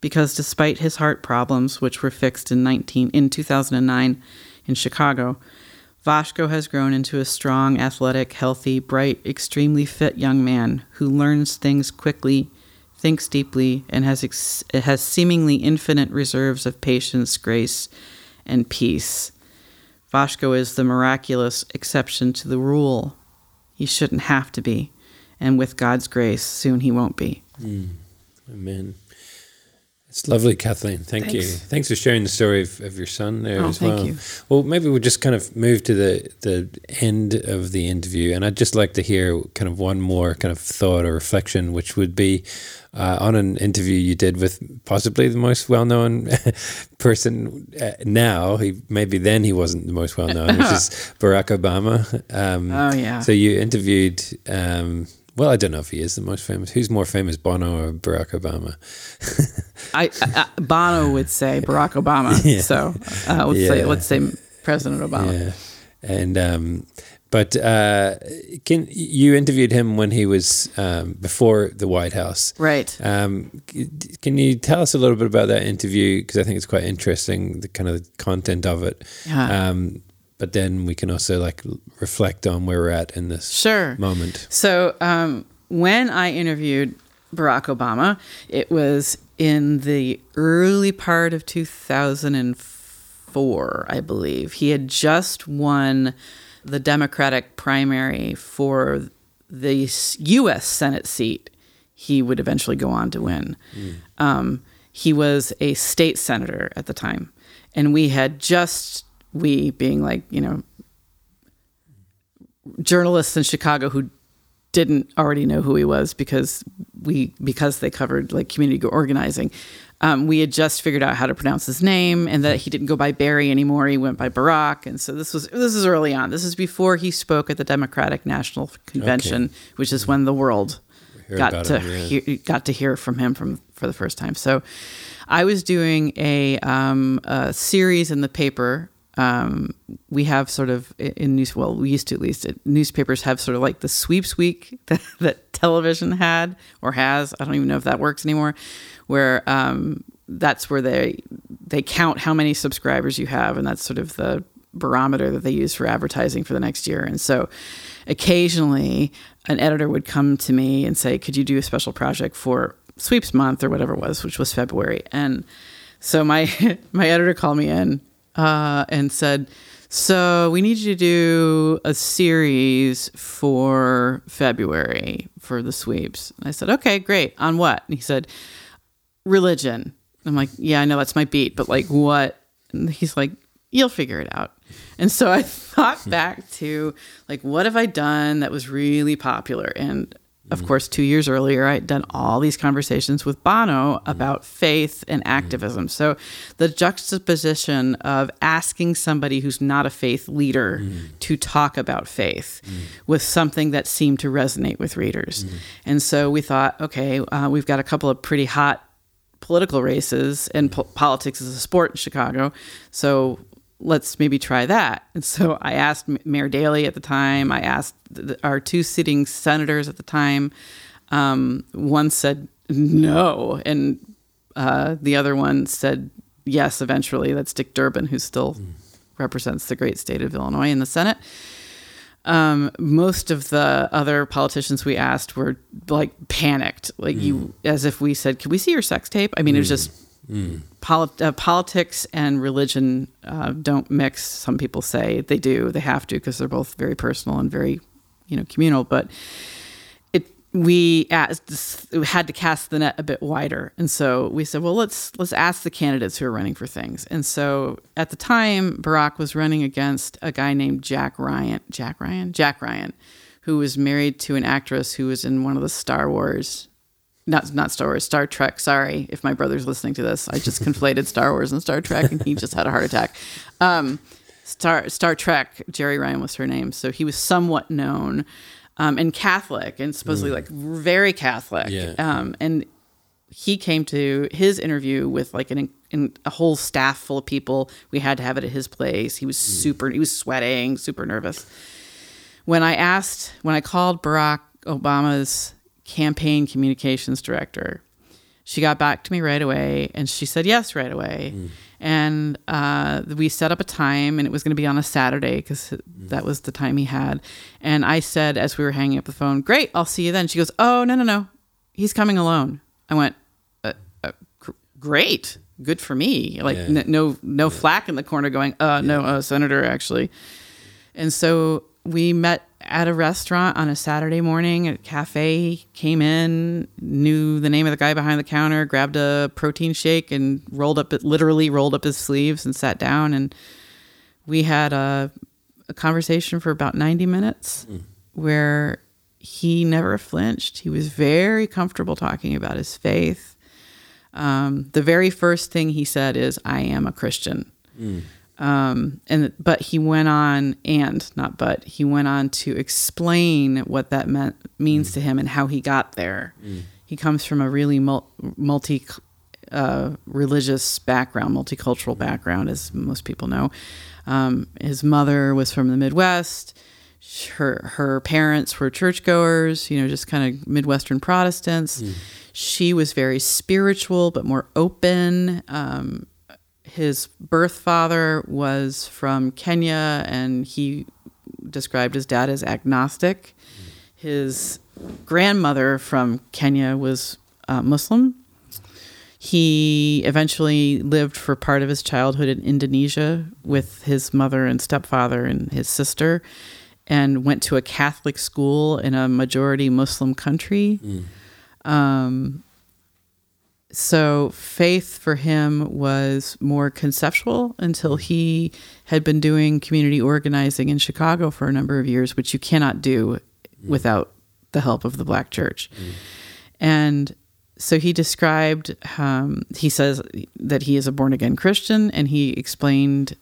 because despite his heart problems, which were fixed in 19 in 2009 in Chicago, Vashko has grown into a strong, athletic, healthy, bright, extremely fit young man who learns things quickly, thinks deeply, and has ex- has seemingly infinite reserves of patience, grace, and peace. Vashko is the miraculous exception to the rule. He shouldn't have to be. And with God's grace, soon he won't be. Hmm. Amen. It's lovely, Kathleen. Thank you. Thanks. Thanks for sharing the story of, of your son there Oh, as thank well. you. Well, maybe we'll just kind of move to the, the end of the interview. And I'd just like to hear kind of one more kind of thought or reflection, which would be uh, on an interview you did with possibly the most well known person uh, now. He Maybe then he wasn't the most well known, which is Barack Obama. Um, Oh, yeah. So you interviewed. Um, well, I don't know if he is the most famous. Who's more famous, Bono or Barack Obama? I, I, Bono would say Barack Obama. So uh, let's say let's say President Obama. Yeah, and um, but uh, can you interviewed him when he was um, before the White House? Right. Um, can you tell us a little bit about that interview? Because I think it's quite interesting, the kind of content of it. Yeah. Um, but then we can also like reflect on where we're at in this Sure. moment. So um, when I interviewed Barack Obama, it was in the early part of 2004, I believe. He had just won the Democratic primary for the U.S. Senate seat he would eventually go on to win. Um, he was a state senator at the time. And we had just, we being like, you know, journalists in Chicago who didn't already know who he was because we because they covered like community organizing. Um, we had just figured out how to pronounce his name and that he didn't go by Barry anymore. He went by Barack, and so this was this is early on. This is before he spoke at the Democratic National Convention, which is when the world got to him, yeah. hear, got to hear from him from for the first time. So, I was doing a, um, a series in the paper. Um, we have sort of in news. Well, we used to at least. Newspapers have sort of like the sweeps week that, that television had or has. I don't even know if that works anymore. Where um, that's where they they count how many subscribers you have, and that's sort of the barometer that they use for advertising for the next year. And so occasionally an editor would come to me and say, Could you do a special project for sweeps month or whatever it was, which was February? And so my my editor called me in uh, and said, So we need you to do a series for February for the sweeps. And I said, Okay, great. On what? And he said, Religion. I'm like, Yeah, I know that's my beat, but like what? And he's like, You'll figure it out. And so I thought back to like, what have I done that was really popular? And of course, two years earlier, I had done all these conversations with Bono about faith and activism. So the juxtaposition of asking somebody who's not a faith leader to talk about faith with something that seemed to resonate with readers. And so we thought, okay, uh, we've got a couple of pretty hot political races and po- politics is a sport in Chicago. So let's maybe try that. And so I asked Mayor Daley at the time, I asked th- th- our two sitting senators at the time. Um, one said no, and uh, the other one said yes eventually. That's Dick Durbin, who still represents the great state of Illinois in the Senate um, most of the other politicians we asked were like panicked, like you, as if we said, "Can we see your sex tape?" I mean, it was just polit- uh, politics and religion uh, don't mix. Some people say they do; they have to because they're both very personal and very, you know, communal. But it we asked, had to cast the net a bit wider, and so we said, well, let's let's ask the candidates who are running for things. And so at the time, Barack was running against a guy named Jack Ryan. Jack Ryan. Jack Ryan, who was married to an actress who was in one of the Star Wars. Not not Star Wars, Star Trek. Sorry if my brother's listening to this. I just conflated Star Wars and Star Trek, and he just had a heart attack. Um, Star Star Trek. Jeri Ryan was her name, so he was somewhat known um, and Catholic, and supposedly like very Catholic. Yeah. Um, and he came to his interview with like an, an a whole staff full of people. We had to have it at his place. He was super. He was sweating, super nervous. When I asked, when I called Barack Obama's campaign communications director, she got back to me right away and she said yes right away. And uh, we set up a time and it was going to be on a Saturday because that was the time he had. And I said, as we were hanging up the phone, Great, I'll see you then. She goes, Oh, no, no, no. He's coming alone. I went, uh, uh, gr- Great. good for me. Like Yeah. n- no no flack in the corner going, uh no, uh, senator actually. And so we met at a restaurant on a Saturday morning at a cafe, came in, knew the name of the guy behind the counter, grabbed a protein shake and rolled up it literally rolled up his sleeves and sat down and we had a, a conversation for about 90 minutes where he never flinched. He was very comfortable talking about his faith. Um, the very first thing he said is, I am a Christian. Um, and but he went on and not but he went on to explain what that meant means to him and how he got there. He comes from a really multi uh, religious background, multicultural background, as most people know. Um, his mother was from the Midwest. Her her parents were churchgoers, you know, just kind of Midwestern Protestants. She was very spiritual, but more open. Um, his birth father was from Kenya, and he described his dad as agnostic. His grandmother from Kenya was uh, Muslim. He eventually lived for part of his childhood in Indonesia with his mother and stepfather and his sister, and went to a Catholic school in a majority Muslim country. Um, so faith for him was more conceptual until he had been doing community organizing in Chicago for a number of years, which you cannot do without the help of the black church. And so he described, um, he says that he is a born again Christian, and he explained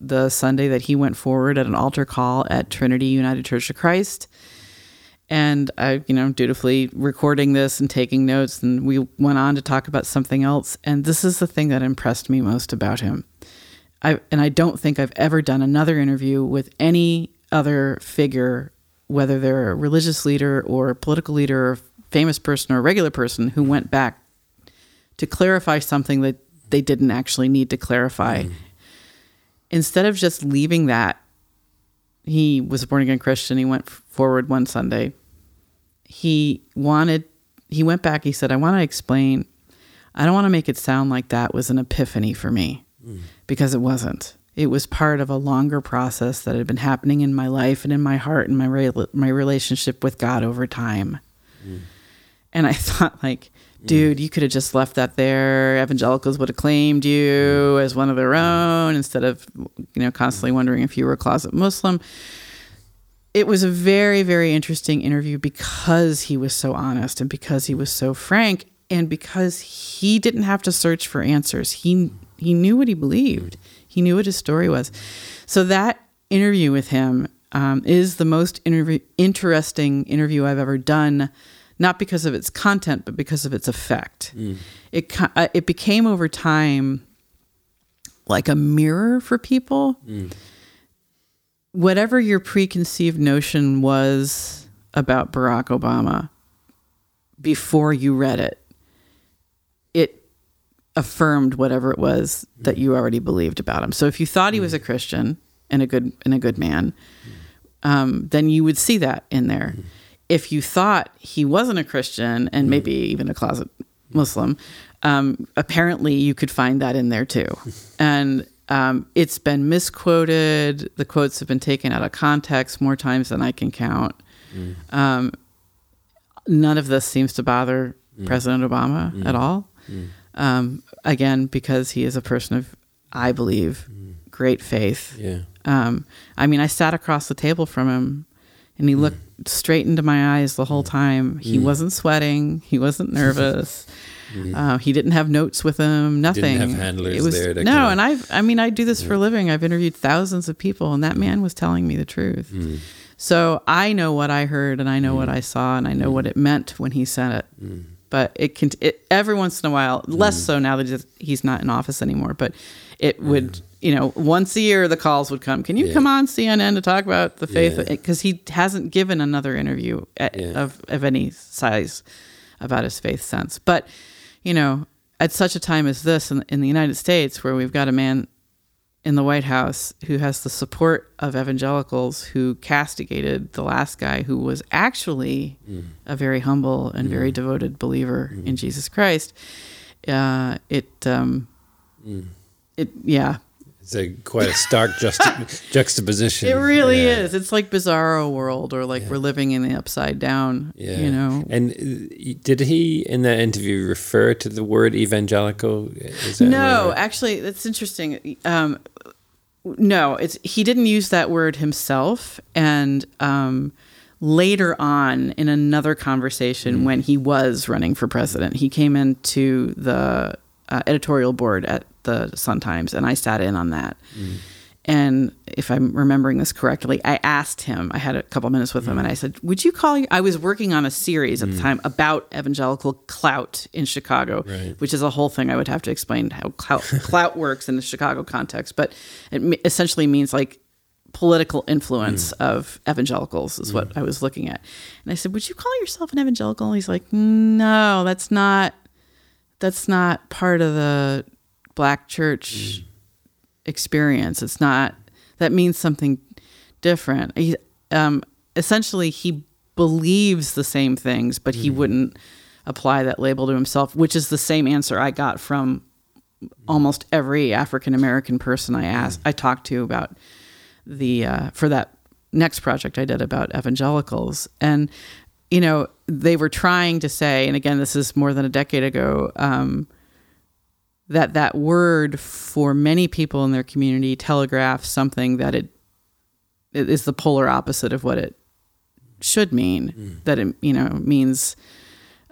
the Sunday that he went forward at an altar call at Trinity United Church of Christ and I, you know, dutifully recording this and taking notes. And we went on to talk about something else. And this is the thing that impressed me most about him. I and I don't think I've ever done another interview with any other figure, whether they're a religious leader or a political leader, or famous person or a regular person, who went back to clarify something that they didn't actually need to clarify. Mm. Instead of just leaving that he was a born again Christian. He went forward one Sunday. He wanted, he went back. He said, I want to explain. I don't want to make it sound like that was an epiphany for me mm. because it wasn't. It was part of a longer process that had been happening in my life and in my heart and my re- my relationship with God over time. Mm. And I thought, like, Mm-hmm. dude, you could have just left that there. Evangelicals would have claimed you mm-hmm. as one of their mm-hmm. own instead of, you know, constantly wondering if you were a closet Muslim. It was a very, very interesting interview because he was so honest and because he was so frank and because he didn't have to search for answers. He he knew what he believed. He knew what his story was. So that interview with him um, is the most interview, interesting interview I've ever done not because of its content, but because of its effect. It uh, it became over time like a mirror for people. Whatever your preconceived notion was about Barack Obama before you read it, it affirmed whatever it was that you already believed about him. So if you thought he was a Christian and a good and a good man, um, then you would see that in there. If you thought he wasn't a Christian and maybe even a closet Muslim, um, apparently you could find that in there too. And um, it's been misquoted. The quotes have been taken out of context more times than I can count. Um, none of this seems to bother President Obama at all. Um, again, because he is a person of, I believe, great faith. Yeah. Um, I mean, I sat across the table from him and he hmm. looked straight into my eyes the whole hmm. time. He hmm. wasn't sweating. He wasn't nervous. Uh, he didn't have notes with him. Nothing. Didn't have handlers it was, there no, and I've. I mean, I do this for a living. I've interviewed thousands of people, and that man was telling me the truth. So I know what I heard, and I know what I saw, and I know what it meant when he said it. But it can. It, every once in a while, less so now that he's not in office anymore. But it would. You know, once a year the calls would come. Can you Yeah. come on CNN to talk about the faith? Yeah. Because he hasn't given another interview at, Yeah. of of any size about his faith since. But you know, at such a time as this in, in the United States, where we've got a man in the White House who has the support of evangelicals who castigated the last guy who was actually mm. a very humble and very mm. devoted believer mm-hmm. in Jesus Christ, uh, it um, mm. it yeah, It's a quite a stark juxta- juxtaposition. it really Yeah. is. It's like Bizarro World, or like we're living in the upside down. Yeah. You know. And uh, did he in that interview refer to the word evangelical? No, right? actually, that's interesting. Um, no, it's he didn't use that word himself, and um, later on in another conversation when he was running for president, he came into the uh, editorial board at the Sun Times, and I sat in on that. And if I'm remembering this correctly, I asked him. I had a couple minutes with him, and I said, "Would you call?" You? I was working on a series at the time about evangelical clout in Chicago, Right. which is a whole thing. I would have to explain how clout, clout works in the Chicago context, but it essentially means like political influence of evangelicals is what I was looking at. And I said, "Would you call yourself an evangelical?" And he's like, "No, that's not. That's not part of the black church." experience. It's not that means something different. He, um, essentially, he believes the same things, but he wouldn't apply that label to himself, which is the same answer I got from almost every African American person I asked, I talked to about the uh, for that next project I did about evangelicals, and you know they were trying to say, and again, this is more than a decade ago. Um, that that word for many people in their community telegraphs something that it, it is the polar opposite of what it should mean. That it you know means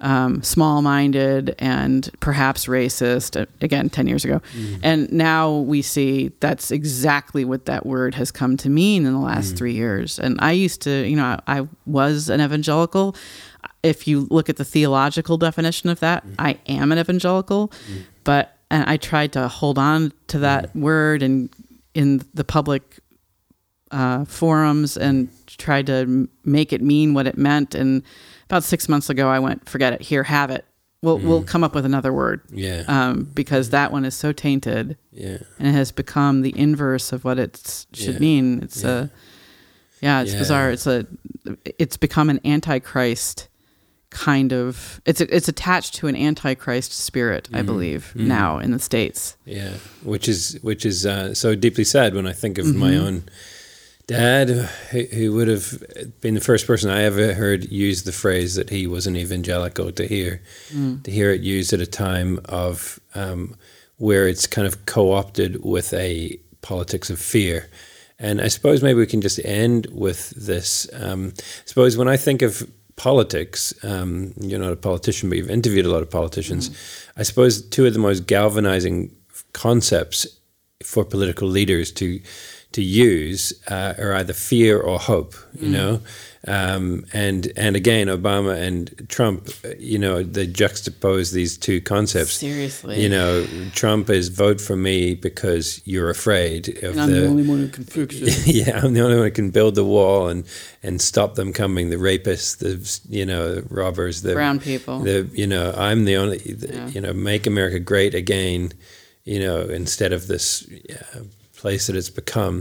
um, small-minded and perhaps racist. uh, Again, ten years ago, and now we see that's exactly what that word has come to mean in the last three years. And I used to, you know, I, I was an evangelical. If you look at the theological definition of that, I am an evangelical, but and I tried to hold on to that word and in the public uh, forums and tried to make it mean what it meant. And about six months ago, I went, forget it. Here, have it. We'll we'll come up with another word Yeah. um, because that one is so tainted yeah. and it has become the inverse of what it should Yeah. mean. It's a yeah, it's Yeah. bizarre. It's a it's become an antichrist kind of it's it's attached to an antichrist spirit, Mm-hmm. I believe, now in the states. Yeah, which is which is uh, so deeply sad when I think of Mm-hmm. my own dad, who, who would have been the first person I ever heard use the phrase that he was an evangelical. To hear Mm. to hear it used at a time of um, where it's kind of co-opted with a politics of fear. And I suppose maybe we can just end with this. Um, I suppose when I think of politics, um, you're not a politician, but you've interviewed a lot of politicians. I suppose two of the most galvanizing concepts for political leaders to to use uh, are either fear or hope. You know, um, and and again, Obama and Trump, uh, you know, they juxtapose these two concepts. Seriously. you know, Trump is vote for me because you're afraid of I'm the, the only one who can fix it. yeah, I'm the only one who can build the wall and and stop them coming. The rapists, the you know, the robbers, the Brown people. The you know, I'm the only. The, Yeah. You know, make America great again. You know, instead of this uh, place that it's become.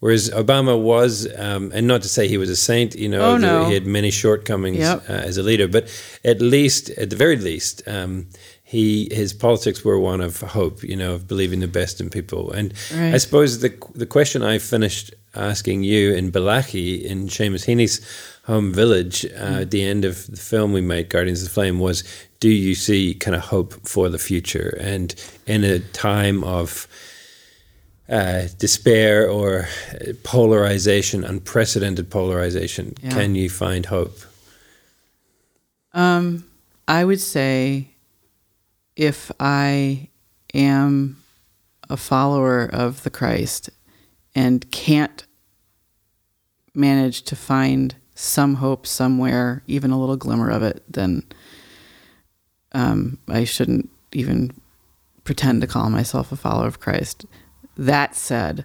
Whereas Obama was, um, and not to say he was a saint. You know, Oh, no. he had many shortcomings Yep. uh, as a leader, but at least, at the very least. Um, he his politics were one of hope, you know, of believing the best in people, and Right. I suppose the the question I finished asking you in Bellaghy in Seamus Heaney's home village uh, at the end of the film we made, Guardians of the Flame, was do you see kind of hope for the future? And in a time of uh, despair or polarization, unprecedented polarization, Yeah. can you find hope? Um, I would say if I am a follower of the Christ and can't manage to find some hope somewhere, even a little glimmer of it, then um, I shouldn't even pretend to call myself a follower of Christ. That said,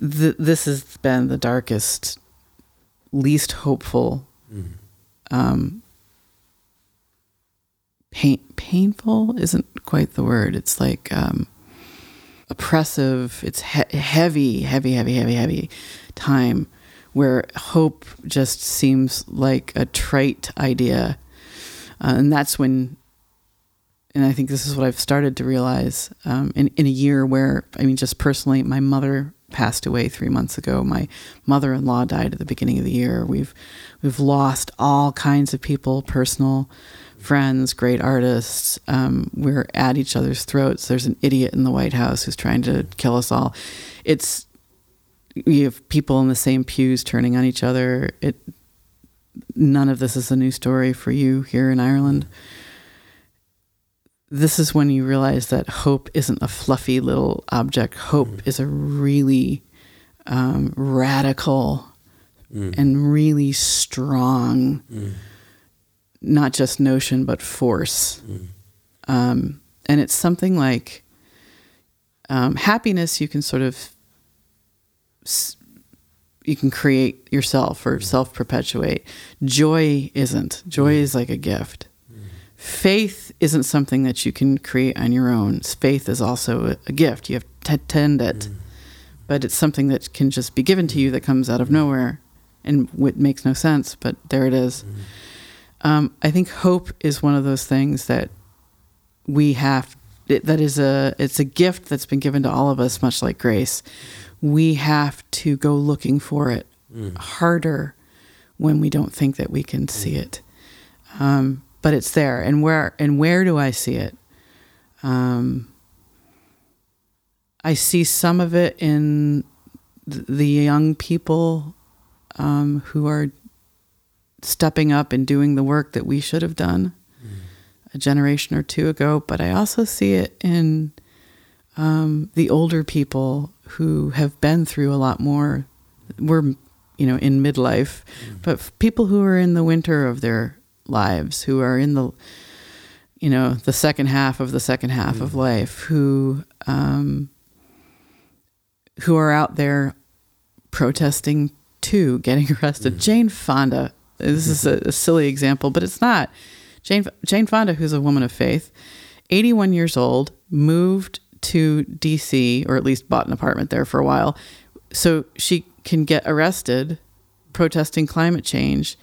th- this has been the darkest, least hopeful um, pain, painful isn't quite the word. It's like um, oppressive. It's he- heavy, heavy, heavy, heavy, heavy time where hope just seems like a trite idea. Uh, and that's when and I think this is what I've started to realize um, in in a year where I mean, just personally, my mother passed away three months ago. My mother-in-law died at the beginning of the year. We've we've lost all kinds of people, personal friends, great artists. Um, we're at each other's throats. There's an idiot in the White House who's trying to kill us all. It's you have people in the same pews turning on each other. It none of this is a new story for you here in Ireland. This is when you realize that hope isn't a fluffy little object. Hope mm. is a really um, radical mm. and really strong, mm. not just notion, but force. Mm. Um, and it's something like um, happiness, you can sort of you can create yourself or mm. self perpetuate. Joy isn't. Joy mm. is like a gift. Mm. Faith isn't something that you can create on your own. Faith is also a, gift. You have to tend it, mm. but it's something that can just be given to you that comes out of mm. nowhere and it makes no sense, but there it is. Mm. Um, I think hope is one of those things that we have. That is a it's a gift that's been given to all of us, much like grace we have to go looking for it mm. harder when we don't think that we can see it. Um, but it's there, and where and where do I see it? Um, I see some of it in the young people um, who are stepping up and doing the work that we should have done mm. a generation or two ago. But I also see it in um, the older people who have been through a lot more. We're, you know, in midlife, mm. but people who are in the winter of their lives, who are in the, you know, the second half of the second half mm. of life, who, um, who are out there protesting too, getting arrested. Mm. Jane Fonda. This is a, a silly example, but it's not. Jane Jane Fonda, who's a woman of faith, 81 years old, moved to DC, or at least bought an apartment there for a while, so she can get arrested protesting climate change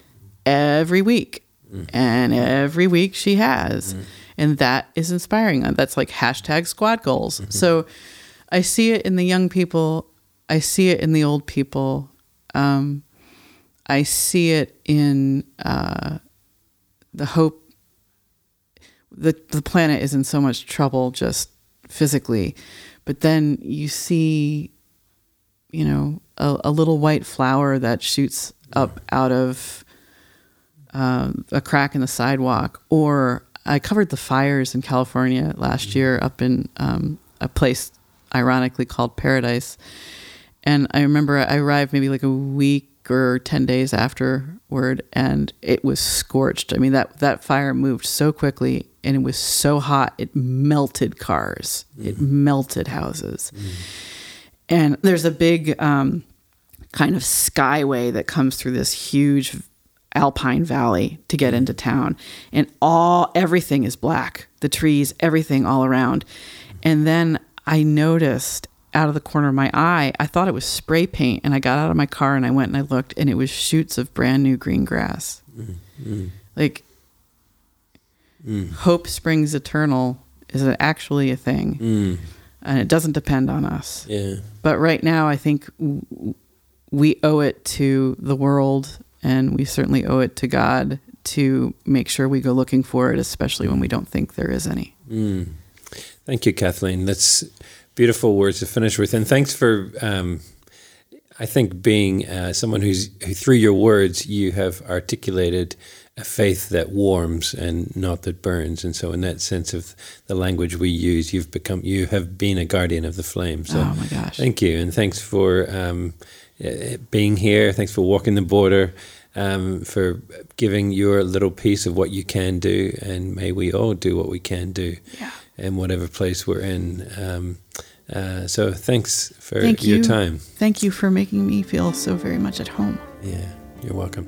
every week. And every week she has. Mm. And that is inspiring. That's like hashtag squad goals. Mm-hmm. So I see it in the young people. I see it in the old people. Um, I see it in uh, the hope. The, the planet is in so much trouble just physically, but then you see, you know, a, a little white flower that shoots up out of um, a crack in the sidewalk. Or I covered the fires in California last year up in um, a place ironically called Paradise. And I remember I arrived maybe like a week or 10 days afterward and it was scorched. I mean that that fire moved so quickly and it was so hot it melted cars. Mm. It melted houses. Mm. And there's a big um, kind of skyway that comes through this huge alpine valley to get into town and all everything is black. The trees, everything all around. And then I noticed out of the corner of my eye, I thought it was spray paint. And I got out of my car and I went and I looked, and it was shoots of brand new green grass. Mm-hmm. Like, mm. hope springs eternal is actually a thing. Mm. And it doesn't depend on us. Yeah. But right now, I think we owe it to the world and we certainly owe it to God to make sure we go looking for it, especially when we don't think there is any. Mm. Thank you, Kathleen. That's beautiful words to finish with, and thanks for. Um, I think being uh, someone who's who through your words you have articulated a faith that warms and not that burns, and so in that sense of the language we use, you've become you have been a guardian of the flame. So oh my gosh! Thank you, and thanks for um, being here. Thanks for walking the border. Um, for giving your little piece of what you can do, and may we all do what we can do yeah. in whatever place we're in. Um, uh, so thanks for Thank your you. time. Thank you for making me feel so very much at home. Yeah, you're welcome.